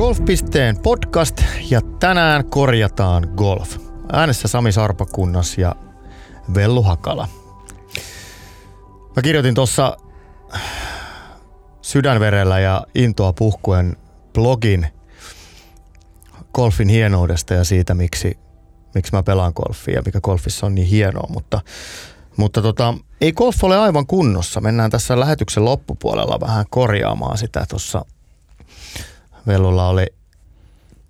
Golf.pisteen podcast ja tänään korjataan golf. Äänessä Sami Sarpakunnas ja Vellu Hakala. Mä kirjoitin tuossa sydänverellä ja intoa puhkuen blogin golfin hienoudesta ja siitä, miksi, miksi mä pelaan golfia ja mikä golfissa on niin hienoa, mutta, mutta tota, ei golf ole aivan kunnossa. Mennään tässä lähetyksen loppupuolella vähän korjaamaan sitä tuossa Vellulla oli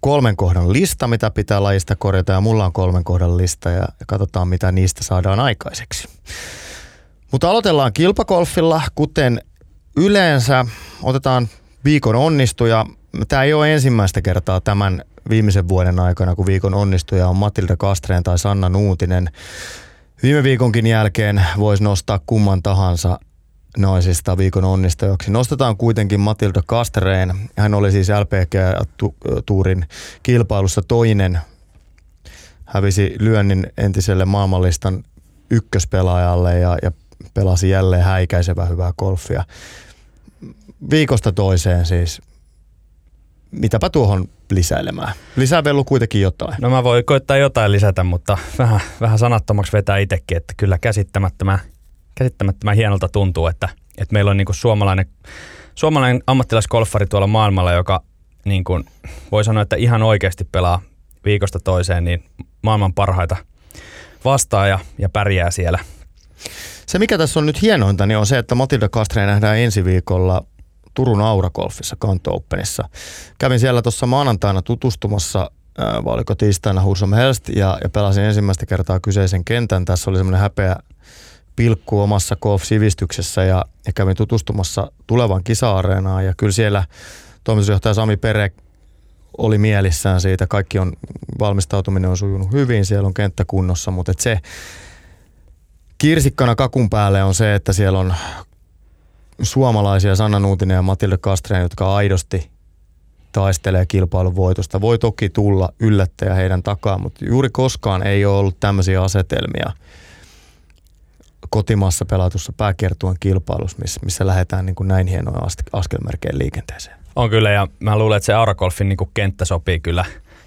kolmen kohdan lista, mitä pitää lajista korjata ja mulla on kolmen kohdan lista ja katsotaan mitä niistä saadaan aikaiseksi. Mutta aloitellaan kilpakolfilla, kuten yleensä otetaan viikon onnistuja. Tämä ei ole ensimmäistä kertaa tämän viimeisen vuoden aikana, kun viikon onnistuja on Matilda Kastreen tai Sanna Nuutinen. Viime viikonkin jälkeen voisi nostaa kumman tahansa naisista viikon onnistujaksi. Nostetaan kuitenkin Matilda Kastreen. Hän oli siis LPG-tuurin kilpailussa toinen. Hävisi lyönnin entiselle maailmanlistan ykköspelaajalle ja, ja pelasi jälleen häikäisevä hyvää golfia. Viikosta toiseen siis. Mitäpä tuohon lisäilemään? Lisää Vellu kuitenkin jotain. No mä voin koittaa jotain lisätä, mutta vähän, vähän sanattomaksi vetää itsekin, että kyllä käsittämättömän, käsittämättömän hienolta tuntuu, että, että meillä on niin suomalainen, suomalainen ammattilaiskolfari tuolla maailmalla, joka niin kuin voi sanoa, että ihan oikeasti pelaa viikosta toiseen niin maailman parhaita vastaan ja, ja pärjää siellä. Se mikä tässä on nyt hienointa, niin on se, että Matilda Kastre nähdään ensi viikolla Turun Auragolfissa Kanto Openissa. Kävin siellä tuossa maanantaina tutustumassa vai oliko tiistaina Hursom Helst ja, ja pelasin ensimmäistä kertaa kyseisen kentän. Tässä oli semmoinen häpeä pilkku omassa golf-sivistyksessä ja, ja kävin tutustumassa tulevan kisa-areenaan ja kyllä siellä toimitusjohtaja Sami Pere oli mielissään siitä. Kaikki on, valmistautuminen on sujunut hyvin, siellä on kenttä kunnossa, mutta et se kirsikkana kakun päälle on se, että siellä on suomalaisia Sanna Nuutinen ja Matilde Kastreen, jotka aidosti taistelee kilpailun voitosta. Voi toki tulla yllättäjä heidän takaan, mutta juuri koskaan ei ole ollut tämmöisiä asetelmia kotimaassa pelatussa pääkiertueen kilpailussa, missä, missä lähdetään niin kuin näin hienoja askelmerkein liikenteeseen. On kyllä, ja mä luulen, että se Aurakolfin niin kuin kenttä sopii kyllä,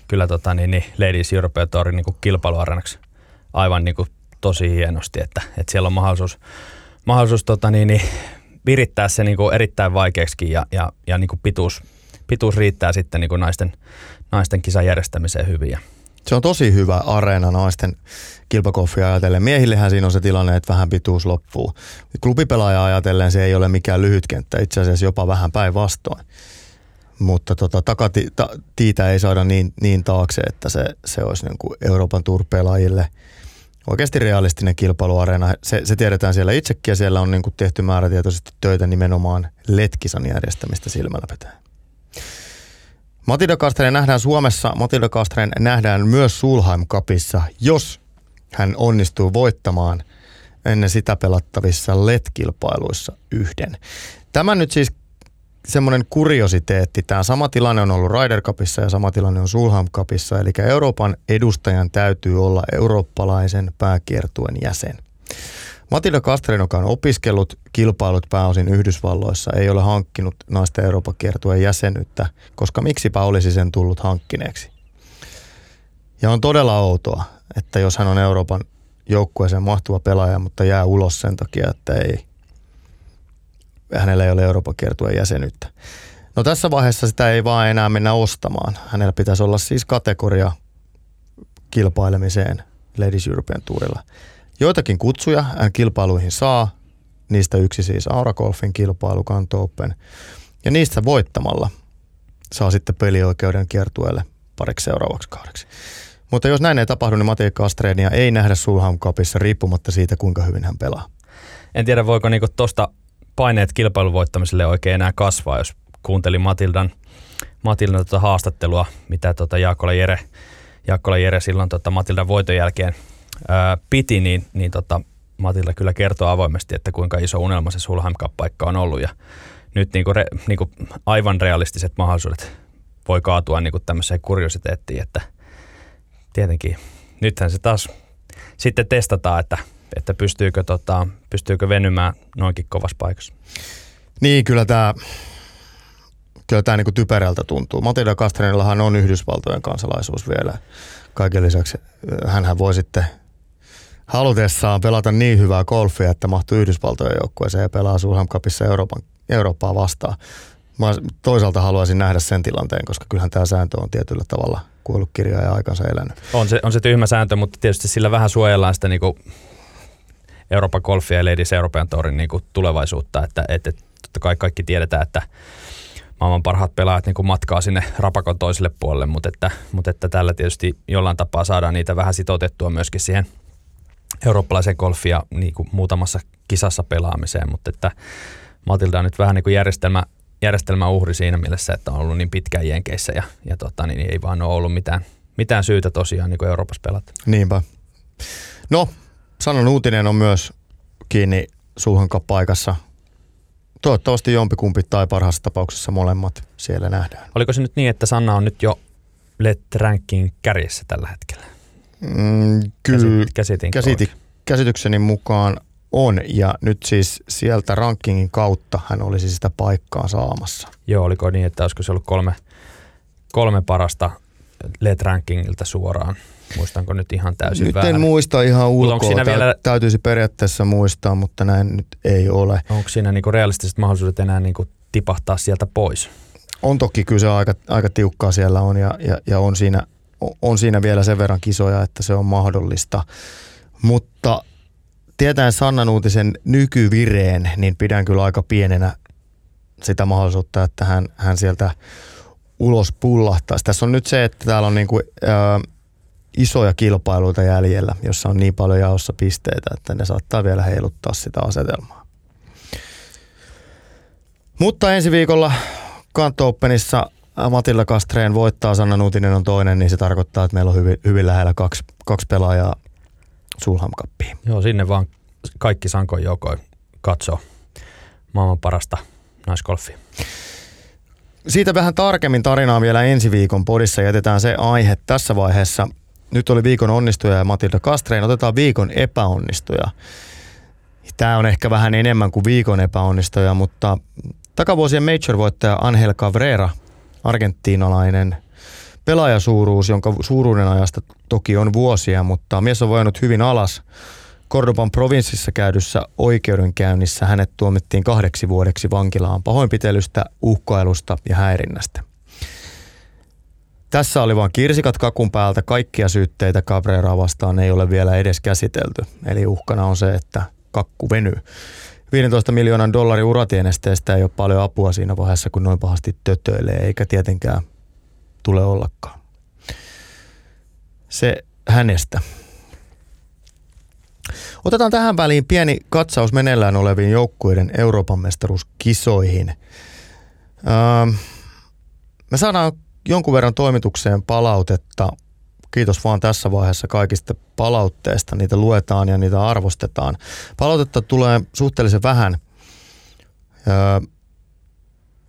kyllä tota, niin, niin Ladies European Tourin niin kilpailuarenaksi aivan niin kuin tosi hienosti, että, että siellä on mahdollisuus, mahdollisuus tota, niin, niin, virittää se niin kuin erittäin vaikeaksi ja, ja, ja niin kuin pituus, pituus riittää sitten niin kuin naisten, naisten kisan järjestämiseen hyvin. Se on tosi hyvä areena naisten kilpakoffia ajatellen. Miehillehän siinä on se tilanne, että vähän pituus loppuu. Klubipelaaja ajatellen se ei ole mikään lyhyt kenttä, itse asiassa jopa vähän päinvastoin. Mutta tota, takatiitä ei saada niin, niin taakse, että se, se olisi niin kuin Euroopan turpelaajille – oikeasti realistinen kilpailuareena. Se, se tiedetään siellä itsekin ja siellä on niin kuin tehty määrätietoisesti töitä nimenomaan letkisan järjestämistä silmällä pitäen. Matilda Kastren nähdään Suomessa. Matilda Kastren nähdään myös Sulheim Cupissa, jos hän onnistuu voittamaan ennen sitä pelattavissa LED-kilpailuissa yhden. Tämä nyt siis semmoinen kuriositeetti. Tämä sama tilanne on ollut Ryder Cupissa ja sama tilanne on Sulham Cupissa. Eli Euroopan edustajan täytyy olla eurooppalaisen pääkiertuen jäsen. Matilda Kastren, joka on opiskellut kilpailut pääosin Yhdysvalloissa, ei ole hankkinut naisten Euroopan kiertueen jäsenyyttä, koska miksipä olisi sen tullut hankkineeksi. Ja on todella outoa, että jos hän on Euroopan joukkueeseen mahtuva pelaaja, mutta jää ulos sen takia, että ei, hänellä ei ole Euroopan kiertueen jäsenyyttä. No tässä vaiheessa sitä ei vaan enää mennä ostamaan. Hänellä pitäisi olla siis kategoria kilpailemiseen Ladies European Tourilla. Joitakin kutsuja hän kilpailuihin saa, niistä yksi siis Auragolfin kilpailu Kanto Open. Ja niistä voittamalla saa sitten pelioikeuden kiertueelle pariksi seuraavaksi kaudeksi. Mutta jos näin ei tapahdu, niin Matti Kastrenia ei nähdä Sulham Cupissa riippumatta siitä, kuinka hyvin hän pelaa. En tiedä, voiko niinku tuosta paineet kilpailun voittamiselle oikein enää kasvaa, jos kuuntelin Matildan, Matildan tota haastattelua, mitä tota Jaakkola Jere, Jaakkola Jere silloin tota Matildan voiton jälkeen ää, piti, niin, niin tota Matilda kyllä kertoo avoimesti, että kuinka iso unelma se Sulheim paikka on ollut ja nyt niinku re, niinku aivan realistiset mahdollisuudet voi kaatua niinku tämmöiseen kuriositeettiin, että tietenkin nythän se taas sitten testataan, että että pystyykö, tota, pystyykö venymään noinkin kovassa paikassa. Niin, kyllä tämä kyllä tämä niin typerältä tuntuu. Matilda Kastrenillahan on Yhdysvaltojen kansalaisuus vielä. Kaiken lisäksi hän voi sitten halutessaan pelata niin hyvää golfia, että mahtuu Yhdysvaltojen joukkueeseen ja pelaa Sulham Cupissa Euroopan, Eurooppaa vastaan. Mä toisaalta haluaisin nähdä sen tilanteen, koska kyllähän tämä sääntö on tietyllä tavalla kuollut kirjaa ja aikansa elänyt. On se, on se tyhmä sääntö, mutta tietysti sillä vähän suojellaan sitä niinku Euroopan golfia ja Ladies European Tourin niinku tulevaisuutta, että, että totta kai kaikki tiedetään, että maailman parhaat pelaajat niin matkaa sinne rapakon toiselle puolelle, mutta että, mutta että tällä tietysti jollain tapaa saadaan niitä vähän sitoutettua myöskin siihen eurooppalaisen golfia niin kuin muutamassa kisassa pelaamiseen, mutta että Matilda on nyt vähän niin kuin järjestelmä, järjestelmä uhri siinä mielessä, että on ollut niin pitkään jenkeissä ja, ja tota, niin ei vaan ole ollut mitään, mitään syytä tosiaan niin kuin Euroopassa pelata. Niinpä. No, sanon uutinen on myös kiinni paikassa. Toivottavasti jompikumpi tai parhaassa tapauksessa molemmat siellä nähdään. Oliko se nyt niin, että Sanna on nyt jo Let Rankin kärjessä tällä hetkellä? Mm, kyllä, Käsit, käsiti, käsitykseni mukaan on ja nyt siis sieltä rankingin kautta hän olisi sitä paikkaa saamassa. Joo, oliko niin, että olisiko se ollut kolme, kolme parasta Let Rankingilta suoraan? Muistanko nyt ihan täysin Nyt väärin? en muista ihan ulkoa. Siinä vielä... Täytyisi periaatteessa muistaa, mutta näin nyt ei ole. Onko siinä niinku realistiset mahdollisuudet enää niinku tipahtaa sieltä pois? On toki kyllä se aika, aika tiukkaa siellä on ja, ja, ja on, siinä, on siinä vielä sen verran kisoja, että se on mahdollista. Mutta tietäen Sannan uutisen nykyvireen, niin pidän kyllä aika pienenä sitä mahdollisuutta, että hän, hän sieltä ulos pullahtaisi. Tässä on nyt se, että täällä on niin kuin, isoja kilpailuita jäljellä, jossa on niin paljon jaossa pisteitä, että ne saattaa vielä heiluttaa sitä asetelmaa. Mutta ensi viikolla Kanto Openissa Matilla Kastreen voittaa, Sanna Nuutinen on toinen, niin se tarkoittaa, että meillä on hyvin, hyvin lähellä kaksi, kaksi pelaajaa Sulham Cupia. Joo, sinne vaan kaikki Sankon joukoin katsoo maailman parasta naiskolfia. Siitä vähän tarkemmin tarinaa vielä ensi viikon podissa. Jätetään se aihe tässä vaiheessa. Nyt oli viikon onnistuja ja Matilda Kastreen. Otetaan viikon epäonnistuja. Tämä on ehkä vähän enemmän kuin viikon epäonnistuja, mutta takavuosien Major-voittaja Angel Cabrera, argentiinalainen pelaajasuuruus, jonka suuruuden ajasta toki on vuosia, mutta mies on voinut hyvin alas. Cordoban provinssissa käydyssä oikeudenkäynnissä hänet tuomittiin kahdeksi vuodeksi vankilaan pahoinpitelystä, uhkailusta ja häirinnästä. Tässä oli vain kirsikat kakun päältä. Kaikkia syytteitä Cabrera vastaan ei ole vielä edes käsitelty. Eli uhkana on se, että kakku venyy. 15 miljoonan dollarin uratienesteestä ei ole paljon apua siinä vaiheessa, kun noin pahasti tötöilee, eikä tietenkään tule ollakaan. Se hänestä. Otetaan tähän väliin pieni katsaus meneillään oleviin joukkueiden Euroopan mestaruuskisoihin. Öö, me saadaan jonkun verran toimitukseen palautetta. Kiitos vaan tässä vaiheessa kaikista palautteista. Niitä luetaan ja niitä arvostetaan. Palautetta tulee suhteellisen vähän. Öö,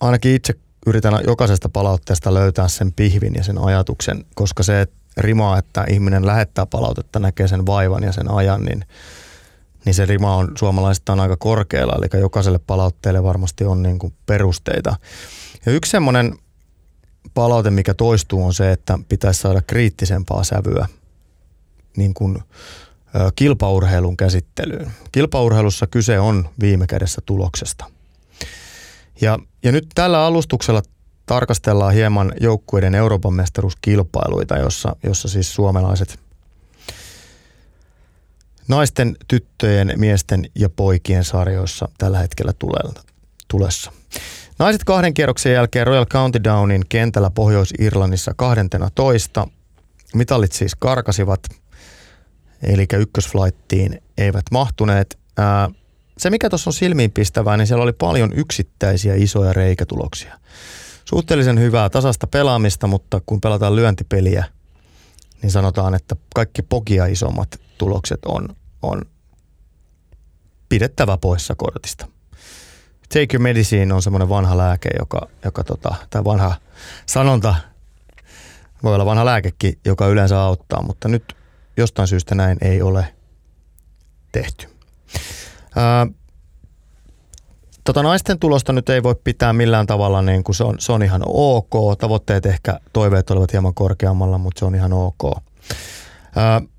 ainakin itse yritän jokaisesta palautteesta löytää sen pihvin ja sen ajatuksen, koska se rima, että ihminen lähettää palautetta, näkee sen vaivan ja sen ajan, niin, niin se rima on suomalaisista aika korkealla, eli jokaiselle palautteelle varmasti on niin kuin perusteita. Ja yksi semmoinen palaute, mikä toistuu, on se, että pitäisi saada kriittisempaa sävyä niin kuin, ö, kilpaurheilun käsittelyyn. Kilpaurheilussa kyse on viime kädessä tuloksesta. Ja, ja nyt tällä alustuksella tarkastellaan hieman joukkueiden Euroopan mestaruuskilpailuita, jossa, jossa siis suomalaiset naisten, tyttöjen, miesten ja poikien sarjoissa tällä hetkellä tulessa. Naiset kahden kierroksen jälkeen Royal Countdownin kentällä Pohjois-Irlannissa 12. Mitallit siis karkasivat, eli ykkösflightiin eivät mahtuneet. Se, mikä tuossa on silmiinpistävää, niin siellä oli paljon yksittäisiä isoja reikätuloksia. Suhteellisen hyvää tasasta pelaamista, mutta kun pelataan lyöntipeliä, niin sanotaan, että kaikki pokia isommat tulokset on, on pidettävä poissa kortista. Take your medicine on semmoinen vanha lääke, joka, joka tota, tai vanha sanonta, voi olla vanha lääkekin, joka yleensä auttaa, mutta nyt jostain syystä näin ei ole tehty. Ää, Tota naisten tulosta nyt ei voi pitää millään tavalla, niin kuin se, on, se on ihan ok. Tavoitteet ehkä, toiveet olivat hieman korkeammalla, mutta se on ihan ok.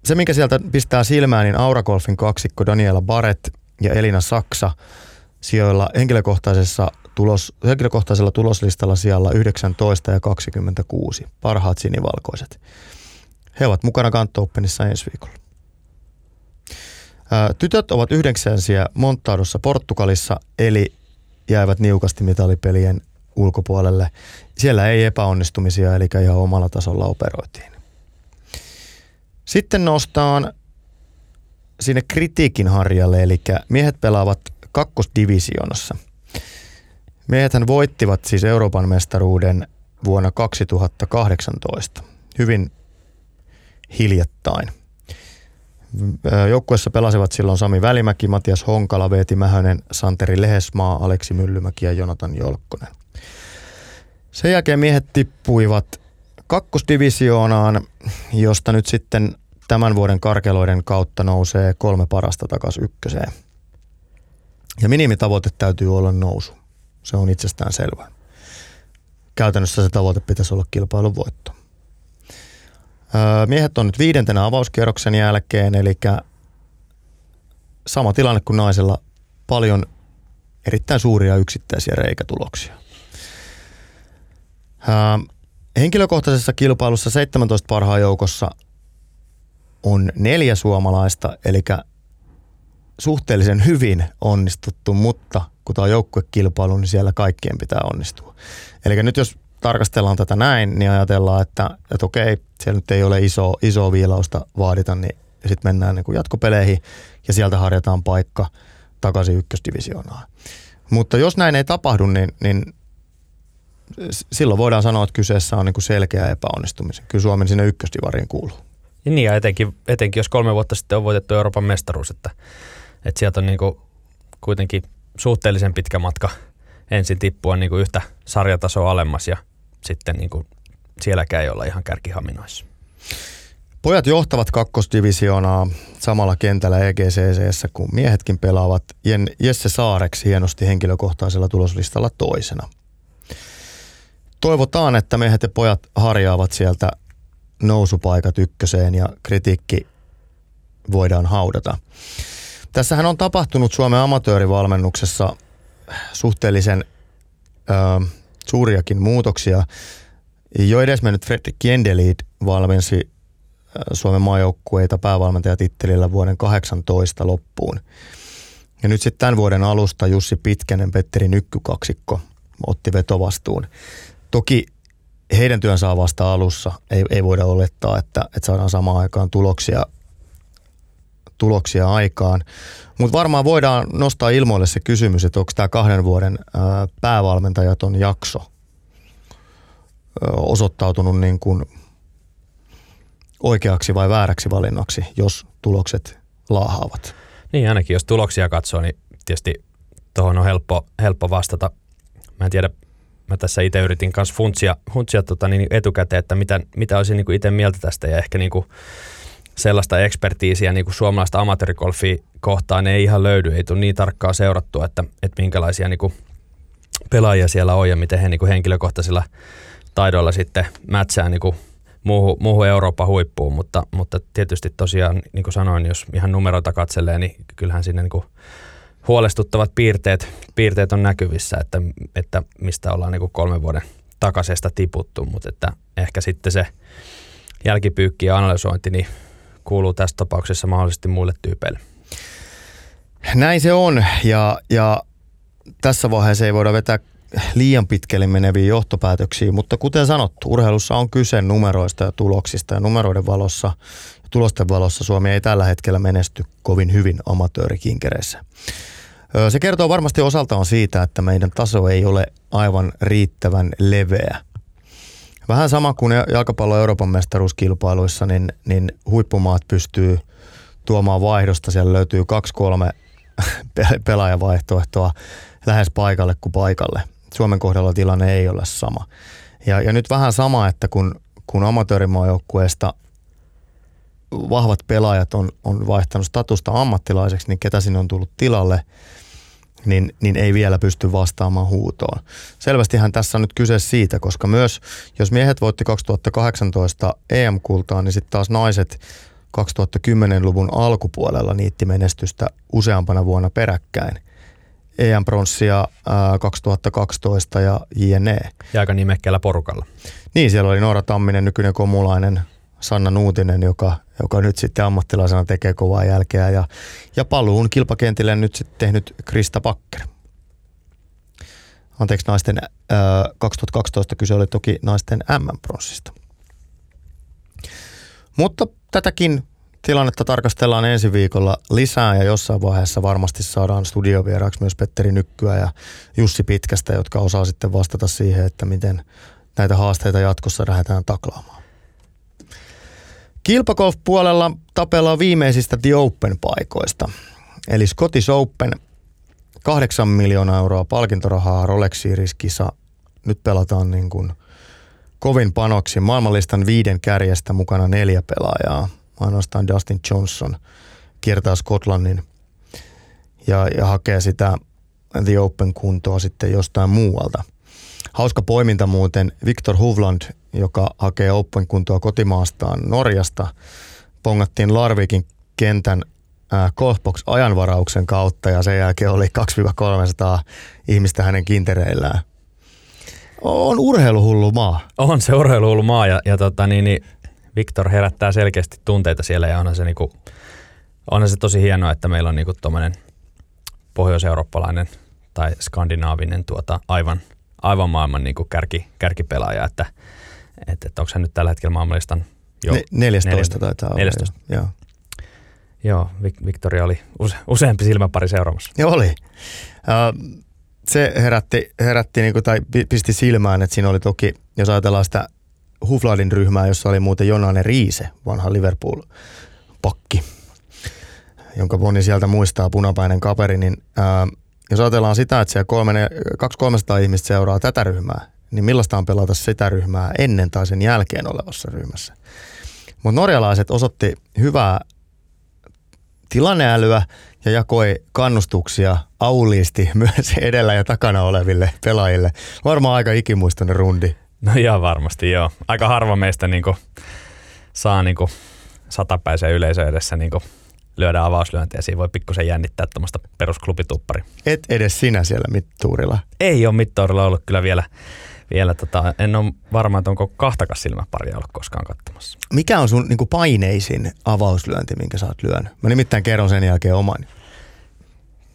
Se, mikä sieltä pistää silmään, niin Auragolfin kaksikko Daniela Barrett ja Elina Saksa sijoilla henkilökohtaisessa tulos, henkilökohtaisella tuloslistalla siellä 19 ja 26, parhaat sinivalkoiset. He ovat mukana Kanto Openissa ensi viikolla. Tytöt ovat yhdeksänsiä Montadossa Portugalissa, eli jäivät niukasti mitalipelien ulkopuolelle. Siellä ei epäonnistumisia, eli ihan omalla tasolla operoitiin. Sitten nostaan sinne kritiikin harjalle, eli miehet pelaavat kakkosdivisioonassa. Miehethän voittivat siis Euroopan mestaruuden vuonna 2018, hyvin hiljattain. Joukkuessa pelasivat silloin Sami Välimäki, Matias Honkala, Veeti Mähönen, Santeri Lehesmaa, Aleksi Myllymäki ja Jonatan Jolkkonen. Sen jälkeen miehet tippuivat kakkosdivisioonaan, josta nyt sitten tämän vuoden karkeloiden kautta nousee kolme parasta takaisin ykköseen. Ja minimitavoite täytyy olla nousu. Se on itsestään selvä. Käytännössä se tavoite pitäisi olla kilpailun voitto. Miehet on nyt viidentenä avauskierroksen jälkeen, eli sama tilanne kuin naisella, paljon erittäin suuria yksittäisiä reikätuloksia. Henkilökohtaisessa kilpailussa 17 parhaan joukossa on neljä suomalaista, eli suhteellisen hyvin onnistuttu, mutta kun tämä on joukkuekilpailu, niin siellä kaikkien pitää onnistua. Eli nyt jos tarkastellaan tätä näin, niin ajatellaan, että, että okei, siellä nyt ei ole iso, iso viilausta vaadita, niin sitten mennään niin kuin jatkopeleihin ja sieltä harjataan paikka takaisin ykkösdivisioonaan. Mutta jos näin ei tapahdu, niin, niin silloin voidaan sanoa, että kyseessä on niin kuin selkeä epäonnistumisen. Kyllä Suomen sinne ykkösdivariin kuuluu. Niin ja etenkin, etenkin jos kolme vuotta sitten on voitettu Euroopan mestaruus, että, että sieltä on niin kuin kuitenkin suhteellisen pitkä matka ensin tippua niin kuin yhtä sarjatasoa alemmas ja sitten niin kuin sielläkään ei olla ihan kärkihaminoissa. Pojat johtavat kakkosdivisioonaa samalla kentällä EGCC, kun miehetkin pelaavat. Jesse Saareksi hienosti henkilökohtaisella tuloslistalla toisena. Toivotaan, että miehet ja pojat harjaavat sieltä nousupaikat ykköseen ja kritiikki voidaan haudata. Tässähän on tapahtunut Suomen amatöörivalmennuksessa suhteellisen ö, suuriakin muutoksia. Jo edesmennyt Fredrik Jendelid valmensi Suomen maajoukkueita päävalmentajatittelillä vuoden 18 loppuun. Ja nyt sitten tämän vuoden alusta Jussi Pitkänen, Petteri Nykkykaksikko otti vetovastuun. Toki heidän työnsä on vasta alussa. Ei, ei voida olettaa, että, että saadaan samaan aikaan tuloksia, tuloksia aikaan. Mutta varmaan voidaan nostaa ilmoille se kysymys, että onko tämä kahden vuoden ää, päävalmentajaton jakso osoittautunut niin kuin oikeaksi vai vääräksi valinnaksi, jos tulokset laahaavat. Niin ainakin jos tuloksia katsoo, niin tietysti tuohon on helppo, helppo vastata. Mä en tiedä, mä tässä itse yritin kanssa funtsia, funtsia tota, niin etukäteen, että mitä, mitä olisin niin itse mieltä tästä ja ehkä niin kuin sellaista ekspertiisiä niin kuin suomalaista amatöörikolfia kohtaan ei ihan löydy, ei tule niin tarkkaa seurattua, että, että minkälaisia niin kuin pelaajia siellä on ja miten he niin kuin henkilökohtaisilla taidoilla sitten mätsää niin kuin muuhun, muuhun Euroopan huippuun, mutta, mutta tietysti tosiaan, niin kuin sanoin, jos ihan numeroita katselee, niin kyllähän sinne niin kuin huolestuttavat piirteet, piirteet on näkyvissä, että, että mistä ollaan niin kuin kolmen vuoden takaisesta tiputtu, mutta että ehkä sitten se jälkipyykki ja analysointi niin kuuluu tässä tapauksessa mahdollisesti muille tyypeille. Näin se on ja, ja tässä vaiheessa ei voida vetää liian pitkälle meneviä johtopäätöksiä, mutta kuten sanottu, urheilussa on kyse numeroista ja tuloksista ja numeroiden valossa ja tulosten valossa Suomi ei tällä hetkellä menesty kovin hyvin amatöörikinkereissä. Se kertoo varmasti osaltaan siitä, että meidän taso ei ole aivan riittävän leveä. Vähän sama kuin jalkapallo Euroopan mestaruuskilpailuissa, niin, niin huippumaat pystyy tuomaan vaihdosta. Siellä löytyy kaksi-kolme pelaajavaihtoehtoa lähes paikalle kuin paikalle. Suomen kohdalla tilanne ei ole sama. Ja, ja nyt vähän sama, että kun, kun amatöörimaajoukkueesta vahvat pelaajat on, on vaihtanut statusta ammattilaiseksi, niin ketä sinne on tullut tilalle – niin, niin ei vielä pysty vastaamaan huutoon. Selvästihän tässä on nyt kyse siitä, koska myös jos miehet voitti 2018 EM-kultaa, niin sitten taas naiset 2010-luvun alkupuolella niitti menestystä useampana vuonna peräkkäin. EM-pronssia 2012 ja JNE. Ja aika nimekkäällä porukalla. Niin, siellä oli Noora Tamminen, nykyinen komulainen, Sanna Nuutinen, joka, joka nyt sitten ammattilaisena tekee kovaa jälkeä ja, ja paluun kilpakentille nyt sitten tehnyt Krista Pakker. Anteeksi, naisten ää, 2012 kyse oli toki naisten MM-pronssista. Mutta tätäkin tilannetta tarkastellaan ensi viikolla lisää ja jossain vaiheessa varmasti saadaan studiovieraaksi myös Petteri Nykkyä ja Jussi Pitkästä, jotka osaa sitten vastata siihen, että miten näitä haasteita jatkossa lähdetään taklaamaan. Kilpagolf-puolella tapellaan viimeisistä The Open-paikoista. Eli Scottish Open, 8 miljoonaa euroa palkintorahaa Rolex Series-kisa. Nyt pelataan niin kuin kovin panoksi. Maailmanlistan viiden kärjestä mukana neljä pelaajaa. Ainoastaan Dustin Johnson kiertää Skotlannin ja, ja hakee sitä The Open kuntoa sitten jostain muualta. Hauska poiminta muuten, Victor Hovland joka hakee Open kuntoa kotimaastaan Norjasta. Pongattiin Larvikin kentän Golfbox ajanvarauksen kautta ja sen jälkeen oli 2-300 ihmistä hänen kintereillään. On urheiluhullu maa. On se urheiluhullu maa ja, ja tota, niin, niin Viktor herättää selkeästi tunteita siellä ja onhan se, niinku, onhan se tosi hienoa, että meillä on niinku pohjois-eurooppalainen tai skandinaavinen tuota, aivan, aivan maailman niinku kärki, kärkipelaaja, että – että, että onko hän nyt tällä hetkellä maailmanlistan jo ne, 14 taitaa olla. 14. Jo, joo. Joo, Victoria oli use, useampi silmäpari seuraamassa. Joo, oli. Uh, se herätti, herätti niin kuin, tai pisti silmään, että siinä oli toki, jos ajatellaan sitä Hufladin ryhmää, jossa oli muuten Jonainen Riise, vanha Liverpool-pakki, jonka moni sieltä muistaa, punapäinen kaperi, niin uh, jos ajatellaan sitä, että siellä 200-300 ihmistä seuraa tätä ryhmää, niin millaista on pelata sitä ryhmää ennen tai sen jälkeen olevassa ryhmässä. Mutta norjalaiset osoitti hyvää tilanneälyä ja jakoi kannustuksia auliisti myös edellä ja takana oleville pelaajille. Varmaan aika ikimuistoinen rundi. No ihan varmasti joo. Aika harva meistä niinku saa niinku satapäisen yleisö edessä niinku lyödä avauslyöntiä. Siinä voi pikkusen jännittää tuommoista perusklubituppari. Et edes sinä siellä mittuurilla? Ei ole mittuurilla ollut kyllä vielä vielä tota, en ole varma, että onko kahtakas silmäparia ollut koskaan katsomassa. Mikä on sun niin kuin paineisin avauslyönti, minkä sä oot lyönyt? Mä nimittäin kerron sen jälkeen oman.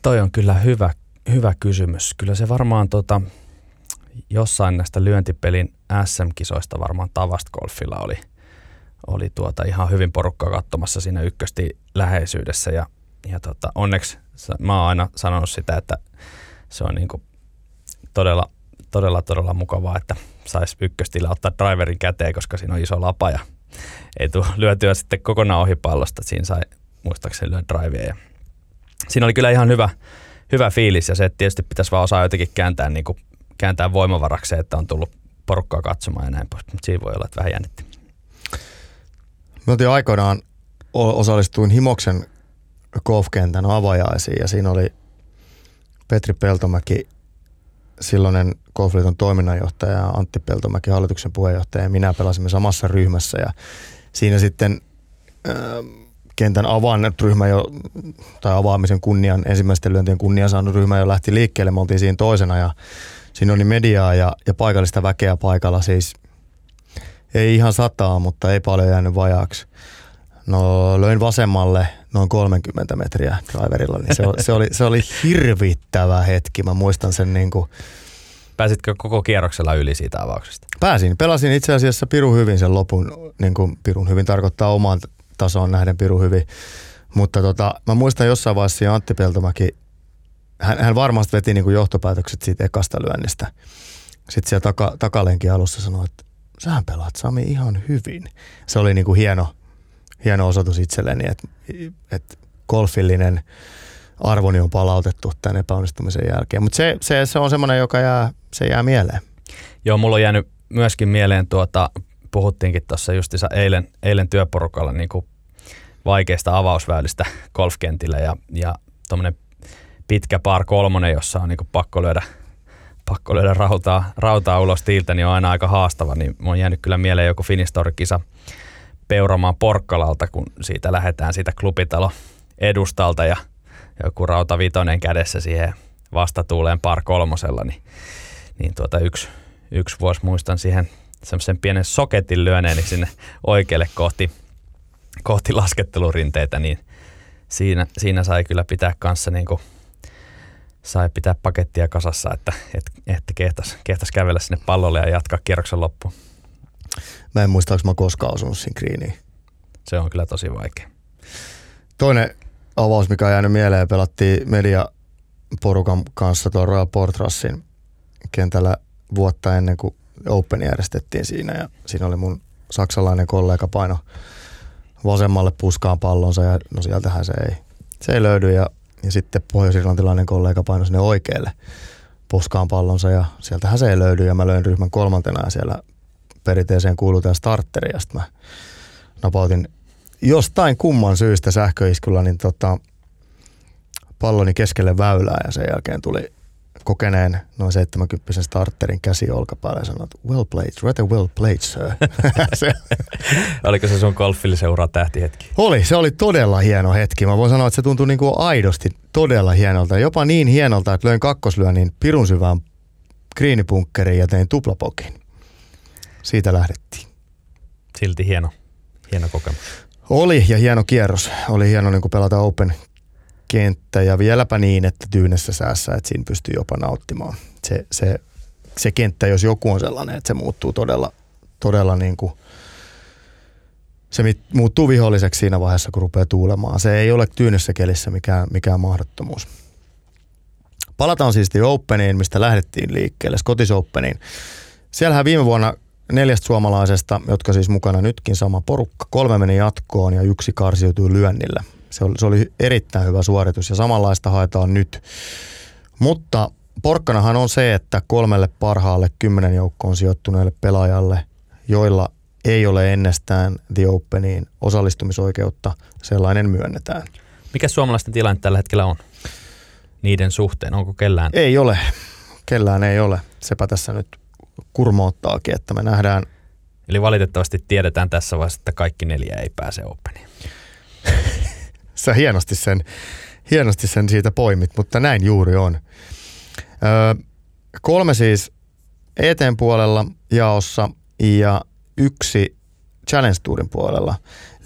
Toi on kyllä hyvä, hyvä kysymys. Kyllä se varmaan tota, jossain näistä lyöntipelin SM-kisoista varmaan Tavast Golfilla oli, oli tuota ihan hyvin porukkaa katsomassa siinä ykkösti läheisyydessä ja, ja tota, onneksi mä oon aina sanonut sitä, että se on niinku todella todella, todella mukavaa, että saisi ykköstillä ottaa driverin käteen, koska siinä on iso lapa ja ei tule lyötyä sitten kokonaan ohi pallosta. Siinä sai muistaakseni lyön drivea. Ja siinä oli kyllä ihan hyvä, hyvä fiilis ja se, että tietysti pitäisi vaan osaa jotenkin kääntää, niin kuin, kääntää voimavarakseen, että on tullut porukkaa katsomaan ja näin pois. Mutta siinä voi olla, että vähän jännitti. Mä oltiin aikoinaan osallistuin Himoksen golfkentän avajaisiin ja siinä oli Petri Peltomäki silloinen Golfliiton toiminnanjohtaja Antti Peltomäki, hallituksen puheenjohtaja ja minä pelasimme samassa ryhmässä ja siinä sitten äh, kentän avannut ryhmä jo, tai avaamisen kunnian, ensimmäisten lyöntien kunnian saanut ryhmä jo lähti liikkeelle. Me oltiin siinä toisena ja siinä oli mediaa ja, ja paikallista väkeä paikalla. Siis ei ihan sataa, mutta ei paljon jäänyt vajaaksi. No löin vasemmalle noin 30 metriä driverilla, niin se, se, oli, se oli hirvittävä hetki. Mä muistan sen niin kuin, Pääsitkö koko kierroksella yli siitä avauksesta? Pääsin. Pelasin itse asiassa pirun hyvin sen lopun. Niin kuin pirun hyvin tarkoittaa omaan tasoon nähden pirun hyvin. Mutta tota, mä muistan jossain vaiheessa Antti Peltomäki, hän, hän varmasti veti niin kuin johtopäätökset siitä ekasta lyönnistä. Sitten siellä taka, takalenkin alussa sanoi, että sähän pelaat Sami ihan hyvin. Se oli niin kuin hieno, hieno osoitus itselleni, että, että golfillinen arvoni on palautettu tämän epäonnistumisen jälkeen. Mutta se, se, se, on semmoinen, joka jää, se jää mieleen. Joo, mulla on jäänyt myöskin mieleen, tuota, puhuttiinkin tuossa justiinsa eilen, eilen työporukalla niin kuin vaikeista avausväylistä golfkentillä ja, ja tuommoinen pitkä par kolmonen, jossa on niinku pakko lyödä, pakko lyödä rautaa, rautaa ulos tiiltä, niin on aina aika haastava. Niin mun on jäänyt kyllä mieleen joku Finistor-kisa Peuramaan Porkkalalta, kun siitä lähdetään siitä klubitalo edustalta ja joku rauta vitonen kädessä siihen vastatuuleen par kolmosella, niin, niin tuota yksi, yksi vuosi muistan siihen semmoisen pienen soketin lyöneeni sinne oikealle kohti, kohti laskettelurinteitä, niin siinä, siinä sai kyllä pitää kanssa niin kuin, sai pitää pakettia kasassa, että, että, että kehtas, kehtas kävellä sinne pallolle ja jatkaa kierroksen loppuun. Mä en muista, onko mä koskaan osunut siinä kriiniin. Se on kyllä tosi vaikea. Toinen avaus, mikä on jäänyt mieleen, pelattiin media porukan kanssa tuon Royal Portrassin kentällä vuotta ennen kuin Open järjestettiin siinä ja siinä oli mun saksalainen kollega paino vasemmalle puskaan pallonsa ja no sieltähän se ei, se ei löydy ja, ja sitten pohjois-irlantilainen kollega paino sinne oikealle puskaan pallonsa ja sieltähän se ei löydy ja mä löin ryhmän kolmantena ja siellä perinteeseen kuuluu tämä starteri ja sitten mä napautin jostain kumman syystä sähköiskulla niin tota, palloni keskelle väylää ja sen jälkeen tuli kokeneen noin 70 starterin käsi olkapäällä ja sanoi, että well played, rather well played sir. se, Oliko se sun golfilliseura tähtihetki? Oli, se oli todella hieno hetki. Mä voin sanoa, että se tuntui niin kuin aidosti todella hienolta. Jopa niin hienolta, että löin kakkoslyönnin pirun syvään kriinipunkkeriin ja tein tuplapokin. Siitä lähdettiin. Silti hieno, hieno kokemus. Oli ja hieno kierros. Oli hieno niin kuin pelata Open kenttä ja vieläpä niin, että tyynessä säässä, että siinä pystyy jopa nauttimaan. Se, se, se kenttä, jos joku on sellainen, että se muuttuu todella, todella niin kuin, se muuttuu viholliseksi siinä vaiheessa, kun rupeaa tuulemaan. Se ei ole tyynessä kelissä mikään, mikään mahdottomuus. Palataan siis The Openiin, mistä lähdettiin liikkeelle, Scottish Openiin. Siellähän viime vuonna neljästä suomalaisesta, jotka siis mukana nytkin sama porukka, kolme meni jatkoon ja yksi karsiutui lyönnillä. Se oli, se oli erittäin hyvä suoritus ja samanlaista haetaan nyt. Mutta porkkanahan on se, että kolmelle parhaalle kymmenen joukkoon sijoittuneelle pelaajalle, joilla ei ole ennestään The Openiin osallistumisoikeutta, sellainen myönnetään. Mikä suomalaisten tilanne tällä hetkellä on niiden suhteen? Onko kellään? Ei ole. Kellään ei ole. Sepä tässä nyt kurmoottaakin, että me nähdään. Eli valitettavasti tiedetään tässä vaiheessa, että kaikki neljä ei pääse Openiin. Sä hienosti sen, hienosti sen siitä poimit, mutta näin juuri on. Öö, kolme siis eteen puolella jaossa ja yksi Challenge Tourin puolella.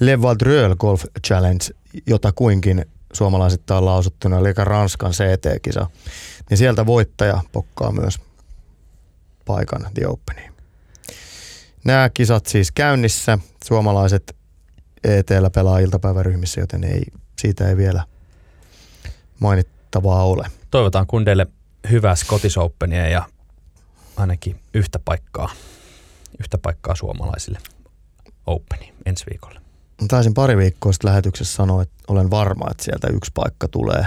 Le Valdreux Golf Challenge, jota kuinkin on lausuttuna, eli Ranskan CT-kisa. Niin sieltä voittaja pokkaa myös paikan The Openiin. Nämä kisat siis käynnissä. Suomalaiset ETllä pelaa iltapäiväryhmissä, joten ei, siitä ei vielä mainittavaa ole. Toivotaan kundeille hyvää Scottish Openia ja ainakin yhtä paikkaa, yhtä paikkaa suomalaisille Openiin ensi viikolla. Taisin pari viikkoa sitten lähetyksessä sanoa, että olen varma, että sieltä yksi paikka tulee.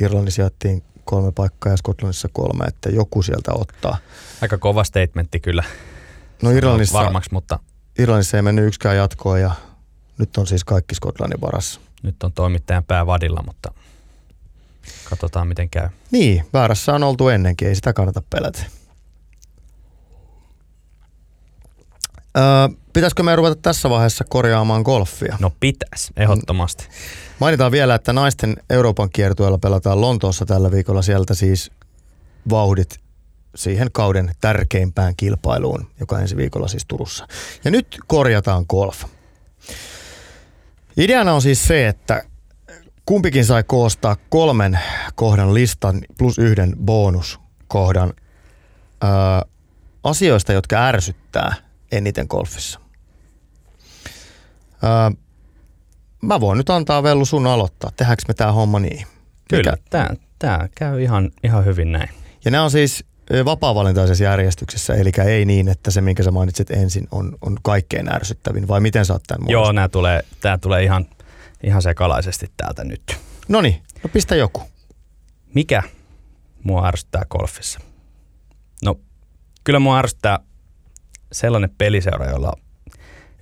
Irlannissa jättiin kolme paikkaa ja Skotlannissa kolme, että joku sieltä ottaa. Aika kova statementti kyllä. No Irlannissa, varmaksi, mutta... Irlannissa ei mennyt yksikään jatkoa ja nyt on siis kaikki Skotlannin varassa. Nyt on toimittajan pää vadilla, mutta katsotaan miten käy. Niin, väärässä on oltu ennenkin, ei sitä kannata pelätä. Öö, pitäisikö me ruveta tässä vaiheessa korjaamaan golfia? No pitäisi, ehdottomasti. Mainitaan vielä, että naisten Euroopan kiertueella pelataan Lontoossa tällä viikolla. Sieltä siis vauhdit siihen kauden tärkeimpään kilpailuun, joka ensi viikolla siis Turussa. Ja nyt korjataan golf. Ideana on siis se, että kumpikin sai koostaa kolmen kohdan listan plus yhden bonuskohdan ää, asioista, jotka ärsyttää eniten golfissa. Ää, mä voin nyt antaa Vellu sun aloittaa. Tehdäänkö me tämä homma niin? Kyllä, tämä, tämä käy ihan, ihan hyvin näin. Ja nämä on siis vapaa-valintaisessa järjestyksessä, eli ei niin, että se, minkä sä mainitsit ensin, on, on kaikkein ärsyttävin, vai miten sä oot tämän Joo, nämä tulee, tämä tulee ihan, ihan sekalaisesti täältä nyt. No niin, no pistä joku. Mikä mua ärsyttää golfissa? No, kyllä mua ärsyttää sellainen peliseura, jolla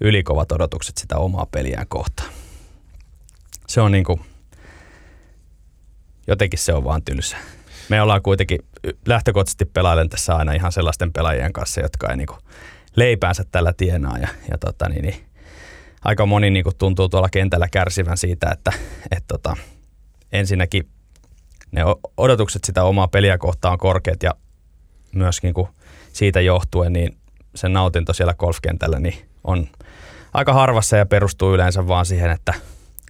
ylikovat odotukset sitä omaa peliään kohtaan. Se on niinku, jotenkin se on vaan tylsä. Me ollaan kuitenkin lähtökohtaisesti pelailen tässä aina ihan sellaisten pelaajien kanssa, jotka ei niinku leipäänsä tällä tienaa ja, ja tota, niin, niin, aika moni niinku tuntuu tuolla kentällä kärsivän siitä, että et, tota, ensinnäkin ne odotukset sitä omaa peliä kohtaan on korkeat ja myöskin kun siitä johtuen, niin se nautinto siellä golfkentällä niin on aika harvassa ja perustuu yleensä vaan siihen, että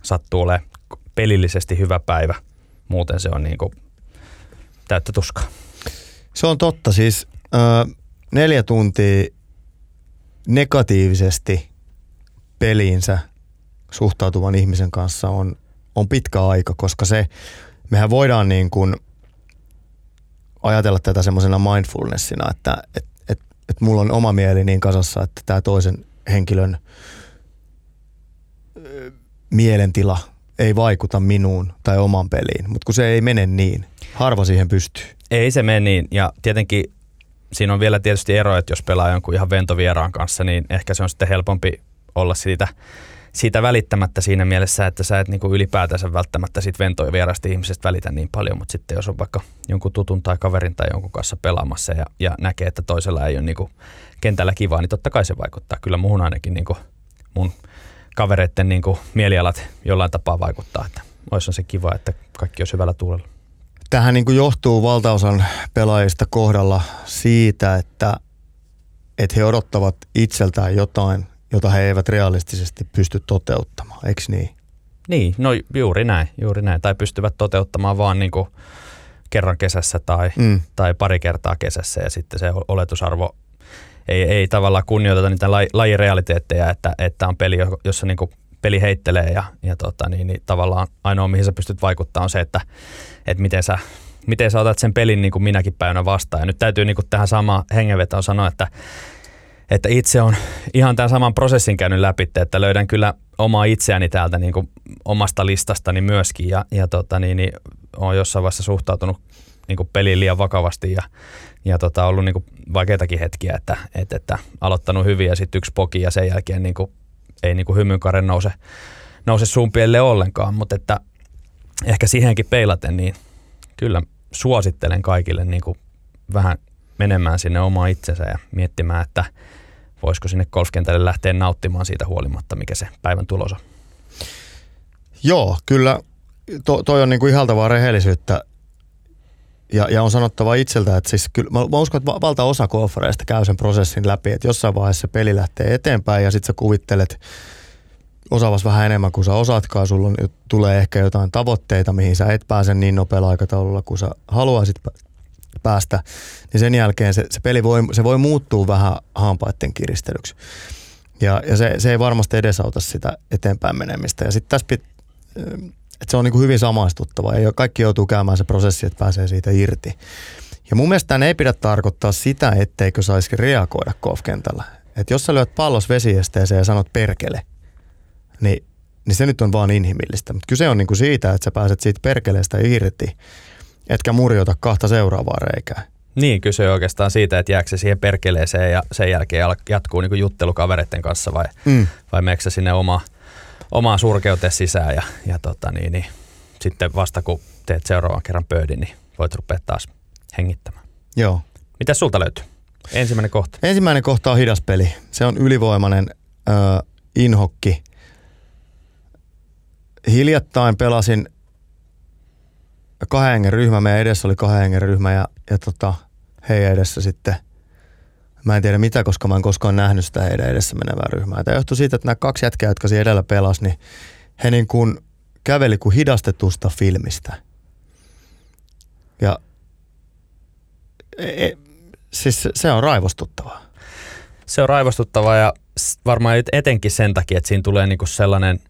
sattuu olemaan pelillisesti hyvä päivä. Muuten se on niin kuin täyttä tuskaa. Se on totta. Siis ö, neljä tuntia negatiivisesti peliinsä suhtautuvan ihmisen kanssa on, on pitkä aika, koska se, mehän voidaan niin kuin ajatella tätä semmoisena mindfulnessina, että et, et, et mulla on oma mieli niin kasassa, että tämä toisen henkilön mielentila ei vaikuta minuun tai oman peliin, mutta kun se ei mene niin, harva siihen pystyy. Ei se mene niin, ja tietenkin siinä on vielä tietysti ero, että jos pelaa jonkun ihan ventovieraan kanssa, niin ehkä se on sitten helpompi olla siitä, siitä välittämättä siinä mielessä, että sä et niinku ylipäätänsä välttämättä siitä ventoja vierasta ihmisestä välitä niin paljon, mutta sitten jos on vaikka jonkun tutun tai kaverin tai jonkun kanssa pelaamassa ja, ja näkee, että toisella ei ole niinku kentällä kivaa, niin totta kai se vaikuttaa. Kyllä muhun ainakin niinku mun kavereiden niinku mielialat jollain tapaa vaikuttaa, että olisi se kiva, että kaikki olisi hyvällä tuulella. Tähän niin johtuu valtaosan pelaajista kohdalla siitä, että, että he odottavat itseltään jotain, jota he eivät realistisesti pysty toteuttamaan, eikö niin? Niin, no juuri näin, juuri näin. Tai pystyvät toteuttamaan vaan niin kuin kerran kesässä tai, mm. tai pari kertaa kesässä ja sitten se oletusarvo ei, ei tavallaan kunnioiteta niitä laji, lajirealiteetteja, että, että on peli, jossa niin kuin peli heittelee ja, ja tota, niin, niin tavallaan ainoa, mihin sä pystyt vaikuttaa on se, että, että miten, sä, miten sä otat sen pelin niin kuin minäkin päivänä vastaan. Ja nyt täytyy niin kuin tähän samaan hengenvetoon sanoa, että, että itse on ihan tämän saman prosessin käynyt läpi, että löydän kyllä omaa itseäni täältä niin kuin omasta listastani myöskin ja, ja tota, niin, niin, olen jossain vaiheessa suhtautunut niin kuin peliin liian vakavasti ja, ja tota, ollut niin kuin vaikeitakin hetkiä, että, että, että aloittanut hyvin ja sitten yksi poki ja sen jälkeen niin kuin, ei niin kuin nouse, nouse suunpielle ollenkaan, mutta että ehkä siihenkin peilaten, niin kyllä suosittelen kaikille niin kuin vähän menemään sinne omaan itsensä ja miettimään, että voisiko sinne golfkentälle lähteä nauttimaan siitä huolimatta, mikä se päivän tulos on. Joo, kyllä. To, toi on niin kuin ihaltavaa rehellisyyttä. Ja, ja on sanottava itseltä, että siis kyllä, mä, mä uskon, että valtaosa golfareista käy sen prosessin läpi, että jossain vaiheessa peli lähtee eteenpäin ja sitten sä kuvittelet osaavas vähän enemmän kuin sä osaatkaan, sulla on, tulee ehkä jotain tavoitteita, mihin sä et pääse niin nopealla aikataululla kuin sä haluaisit päästä, niin sen jälkeen se, se peli voi, se voi muuttua vähän hampaiden kiristelyksi. Ja, ja se, se ei varmasti edesauta sitä eteenpäin menemistä. Ja sitten tässä pit, että se on niin hyvin samaistuttava ja kaikki joutuu käymään se prosessi, että pääsee siitä irti. Ja mun mielestä tämän ei pidä tarkoittaa sitä, etteikö saisi reagoida golfkentällä. Että jos sä lyöt pallos vesiesteeseen ja sanot perkele, niin, niin se nyt on vaan inhimillistä. Mutta kyse on niin kuin siitä, että sä pääset siitä perkeleestä irti, etkä murjota kahta seuraavaa reikää. Niin, kyse on oikeastaan siitä, että jääkö se siihen perkeleeseen ja sen jälkeen jatkuu niin juttelu kavereiden kanssa vai, mm. vai meneekö sinne oma – omaan surkeuteen sisään ja, ja tota niin, niin, sitten vasta kun teet seuraavan kerran pöydin, niin voit rupea taas hengittämään. Joo. Mitä sulta löytyy? Ensimmäinen kohta. Ensimmäinen kohta on hidas peli. Se on ylivoimainen ö, inhokki. Hiljattain pelasin kahden hengen ryhmä. Meidän edessä oli kahden hengen ryhmä ja, ja tota, heidän edessä sitten – Mä en tiedä mitä, koska mä en koskaan nähnyt sitä heidän edessä menevää ryhmää. Tämä johtuu siitä, että nämä kaksi jätkää, jotka siinä edellä pelasi, niin he niin kuin käveli kuin hidastetusta filmistä. Ja e, e siis se on raivostuttavaa. Se on raivostuttavaa ja varmaan etenkin sen takia, että siinä tulee niinku sellainen,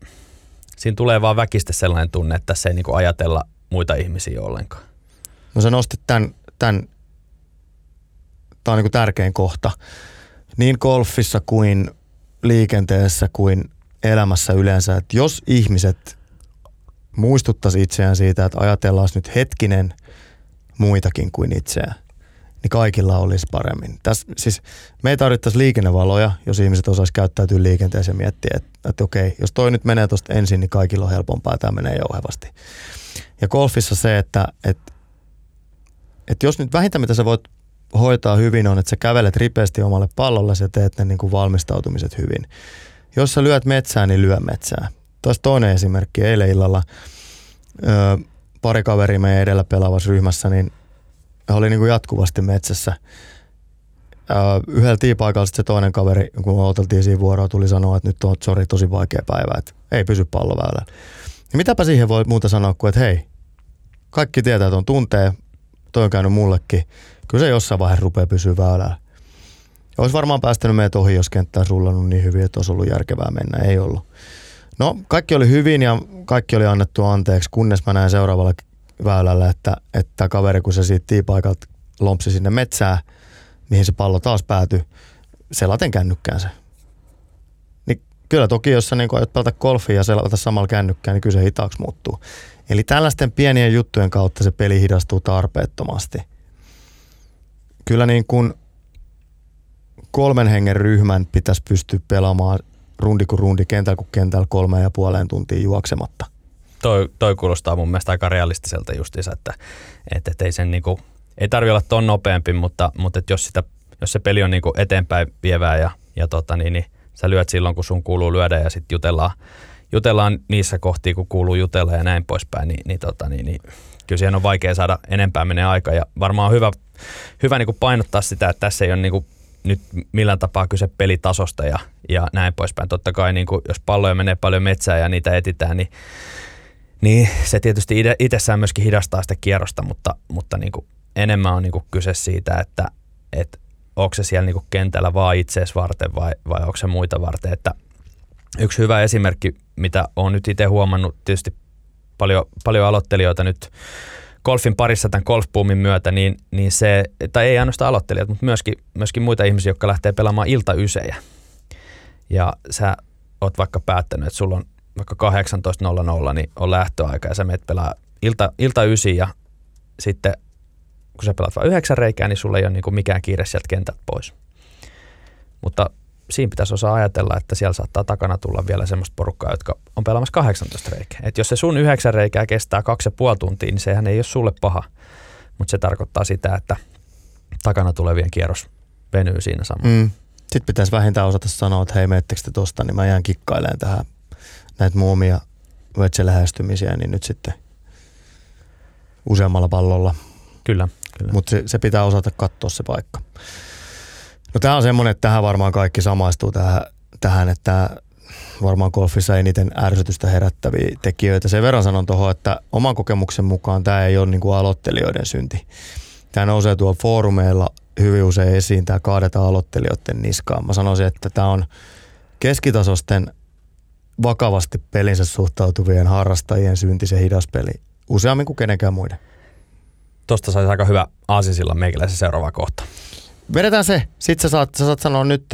siinä tulee vaan väkistä sellainen tunne, että tässä ei niinku ajatella muita ihmisiä ollenkaan. No sä nostit tämän, tämän tämä on niin tärkein kohta. Niin golfissa kuin liikenteessä kuin elämässä yleensä, että jos ihmiset muistuttaisi itseään siitä, että ajatellaan nyt hetkinen muitakin kuin itseään, niin kaikilla olisi paremmin. Täs, siis me ei tarvittaisi liikennevaloja, jos ihmiset osaisi käyttäytyä liikenteessä ja miettiä, että, että okei, jos toi nyt menee tuosta ensin, niin kaikilla on helpompaa ja tämä menee jouhevasti. Ja golfissa se, että, että, että jos nyt vähintä mitä sä voit hoitaa hyvin on, että sä kävelet ripeästi omalle pallolle ja teet ne niin kuin valmistautumiset hyvin. Jos sä lyöt metsää, niin lyö metsää. Taas toinen esimerkki. Eilen illalla ö, pari kaveri meidän edellä pelaavassa ryhmässä, niin he oli niin kuin jatkuvasti metsässä. Yhdellä tiipaikalla se toinen kaveri, kun me oteltiin siinä vuoroa, tuli sanoa, että nyt on sorry, tosi vaikea päivä, että ei pysy palloväylällä. Ja mitäpä siihen voi muuta sanoa kuin, että hei, kaikki tietää, että on tuntee, toi on käynyt mullekin. Kyllä se jossain vaiheessa rupeaa pysyä väylällä. Olisi varmaan päästänyt meitä ohi, jos kenttä olisi rullannut niin hyvin, että olisi ollut järkevää mennä. Ei ollut. No, kaikki oli hyvin ja kaikki oli annettu anteeksi, kunnes mä näin seuraavalla väylällä, että, että kaveri, kun se siitä tiipaikalta lompsi sinne metsään, mihin se pallo taas päätyi, selaten kännykkäänsä. Niin kyllä toki, jos sä niin aiot pelata golfia ja selata samalla kännykkään, niin kyllä se hitaaksi muuttuu. Eli tällaisten pienien juttujen kautta se peli hidastuu tarpeettomasti. Kyllä niin kuin kolmen hengen ryhmän pitäisi pystyä pelaamaan rundi kuin rundi, kentällä kuin kentällä kolme ja puoleen tuntia juoksematta. Toi, toi kuulostaa mun mielestä aika realistiselta justiinsa, että, että, että ei sen niinku, ei tarvi olla ton nopeampi, mutta, mutta jos, sitä, jos se peli on niinku eteenpäin vievää ja, ja tota niin, niin sä lyöt silloin, kun sun kuuluu lyödä ja sitten jutellaan, jutellaan niissä kohtia, kun kuuluu jutella ja näin poispäin, niin, niin, tota, niin, niin kyllä siihen on vaikea saada enempää menee aika ja varmaan on hyvä, hyvä niin kuin painottaa sitä, että tässä ei ole niin kuin nyt millään tapaa kyse pelitasosta ja, ja näin poispäin. Totta kai niin kuin, jos palloja menee paljon metsään ja niitä etitään, niin, niin se tietysti itsessään myöskin hidastaa sitä kierrosta, mutta, mutta niin kuin enemmän on niin kuin kyse siitä, että, että onko se siellä niin kuin kentällä vaan itseesi varten vai, vai onko se muita varten. Että yksi hyvä esimerkki, mitä olen nyt itse huomannut, tietysti paljon, paljon aloittelijoita nyt golfin parissa tämän golfboomin myötä, niin, niin se, tai ei ainoastaan aloittelijat, mutta myöskin, myöskin muita ihmisiä, jotka lähtee pelaamaan iltaysejä. Ja sä oot vaikka päättänyt, että sulla on vaikka 18.00, niin on lähtöaika ja sä menet pelaa ilta, iltaysi ja sitten kun sä pelaat vain yhdeksän reikää, niin sulla ei ole niin mikään kiire sieltä kentältä pois. Mutta siinä pitäisi osaa ajatella, että siellä saattaa takana tulla vielä semmoista porukkaa, jotka on pelaamassa 18 reikää. Et jos se sun yhdeksän reikää kestää kaksi ja puoli tuntia, niin sehän ei ole sulle paha. Mutta se tarkoittaa sitä, että takana tulevien kierros venyy siinä samalla. Mm. Sitten pitäisi vähintään osata sanoa, että hei, meettekö te tosta, niin mä jään kikkailemaan tähän näitä muumia lähestymisiä, niin nyt sitten useammalla pallolla. Kyllä, kyllä. Mutta se, se pitää osata katsoa se paikka. No tämä on semmoinen, että tähän varmaan kaikki samaistuu tähän, tähän että varmaan golfissa eniten ärsytystä herättäviä tekijöitä. Sen verran sanon tuohon, että oman kokemuksen mukaan tämä ei ole niin kuin aloittelijoiden synti. Tämä nousee tuolla foorumeilla hyvin usein esiin, tämä kaadetaan aloittelijoiden niskaan. Mä sanoisin, että tämä on keskitasosten vakavasti pelinsä suhtautuvien harrastajien synti se hidas peli, useammin kuin kenenkään muiden. Tuosta saisi aika hyvä aasisilla meikäläisen seuraava kohta. Vedetään se. Sitten sä saat, sä saat sanoa nyt,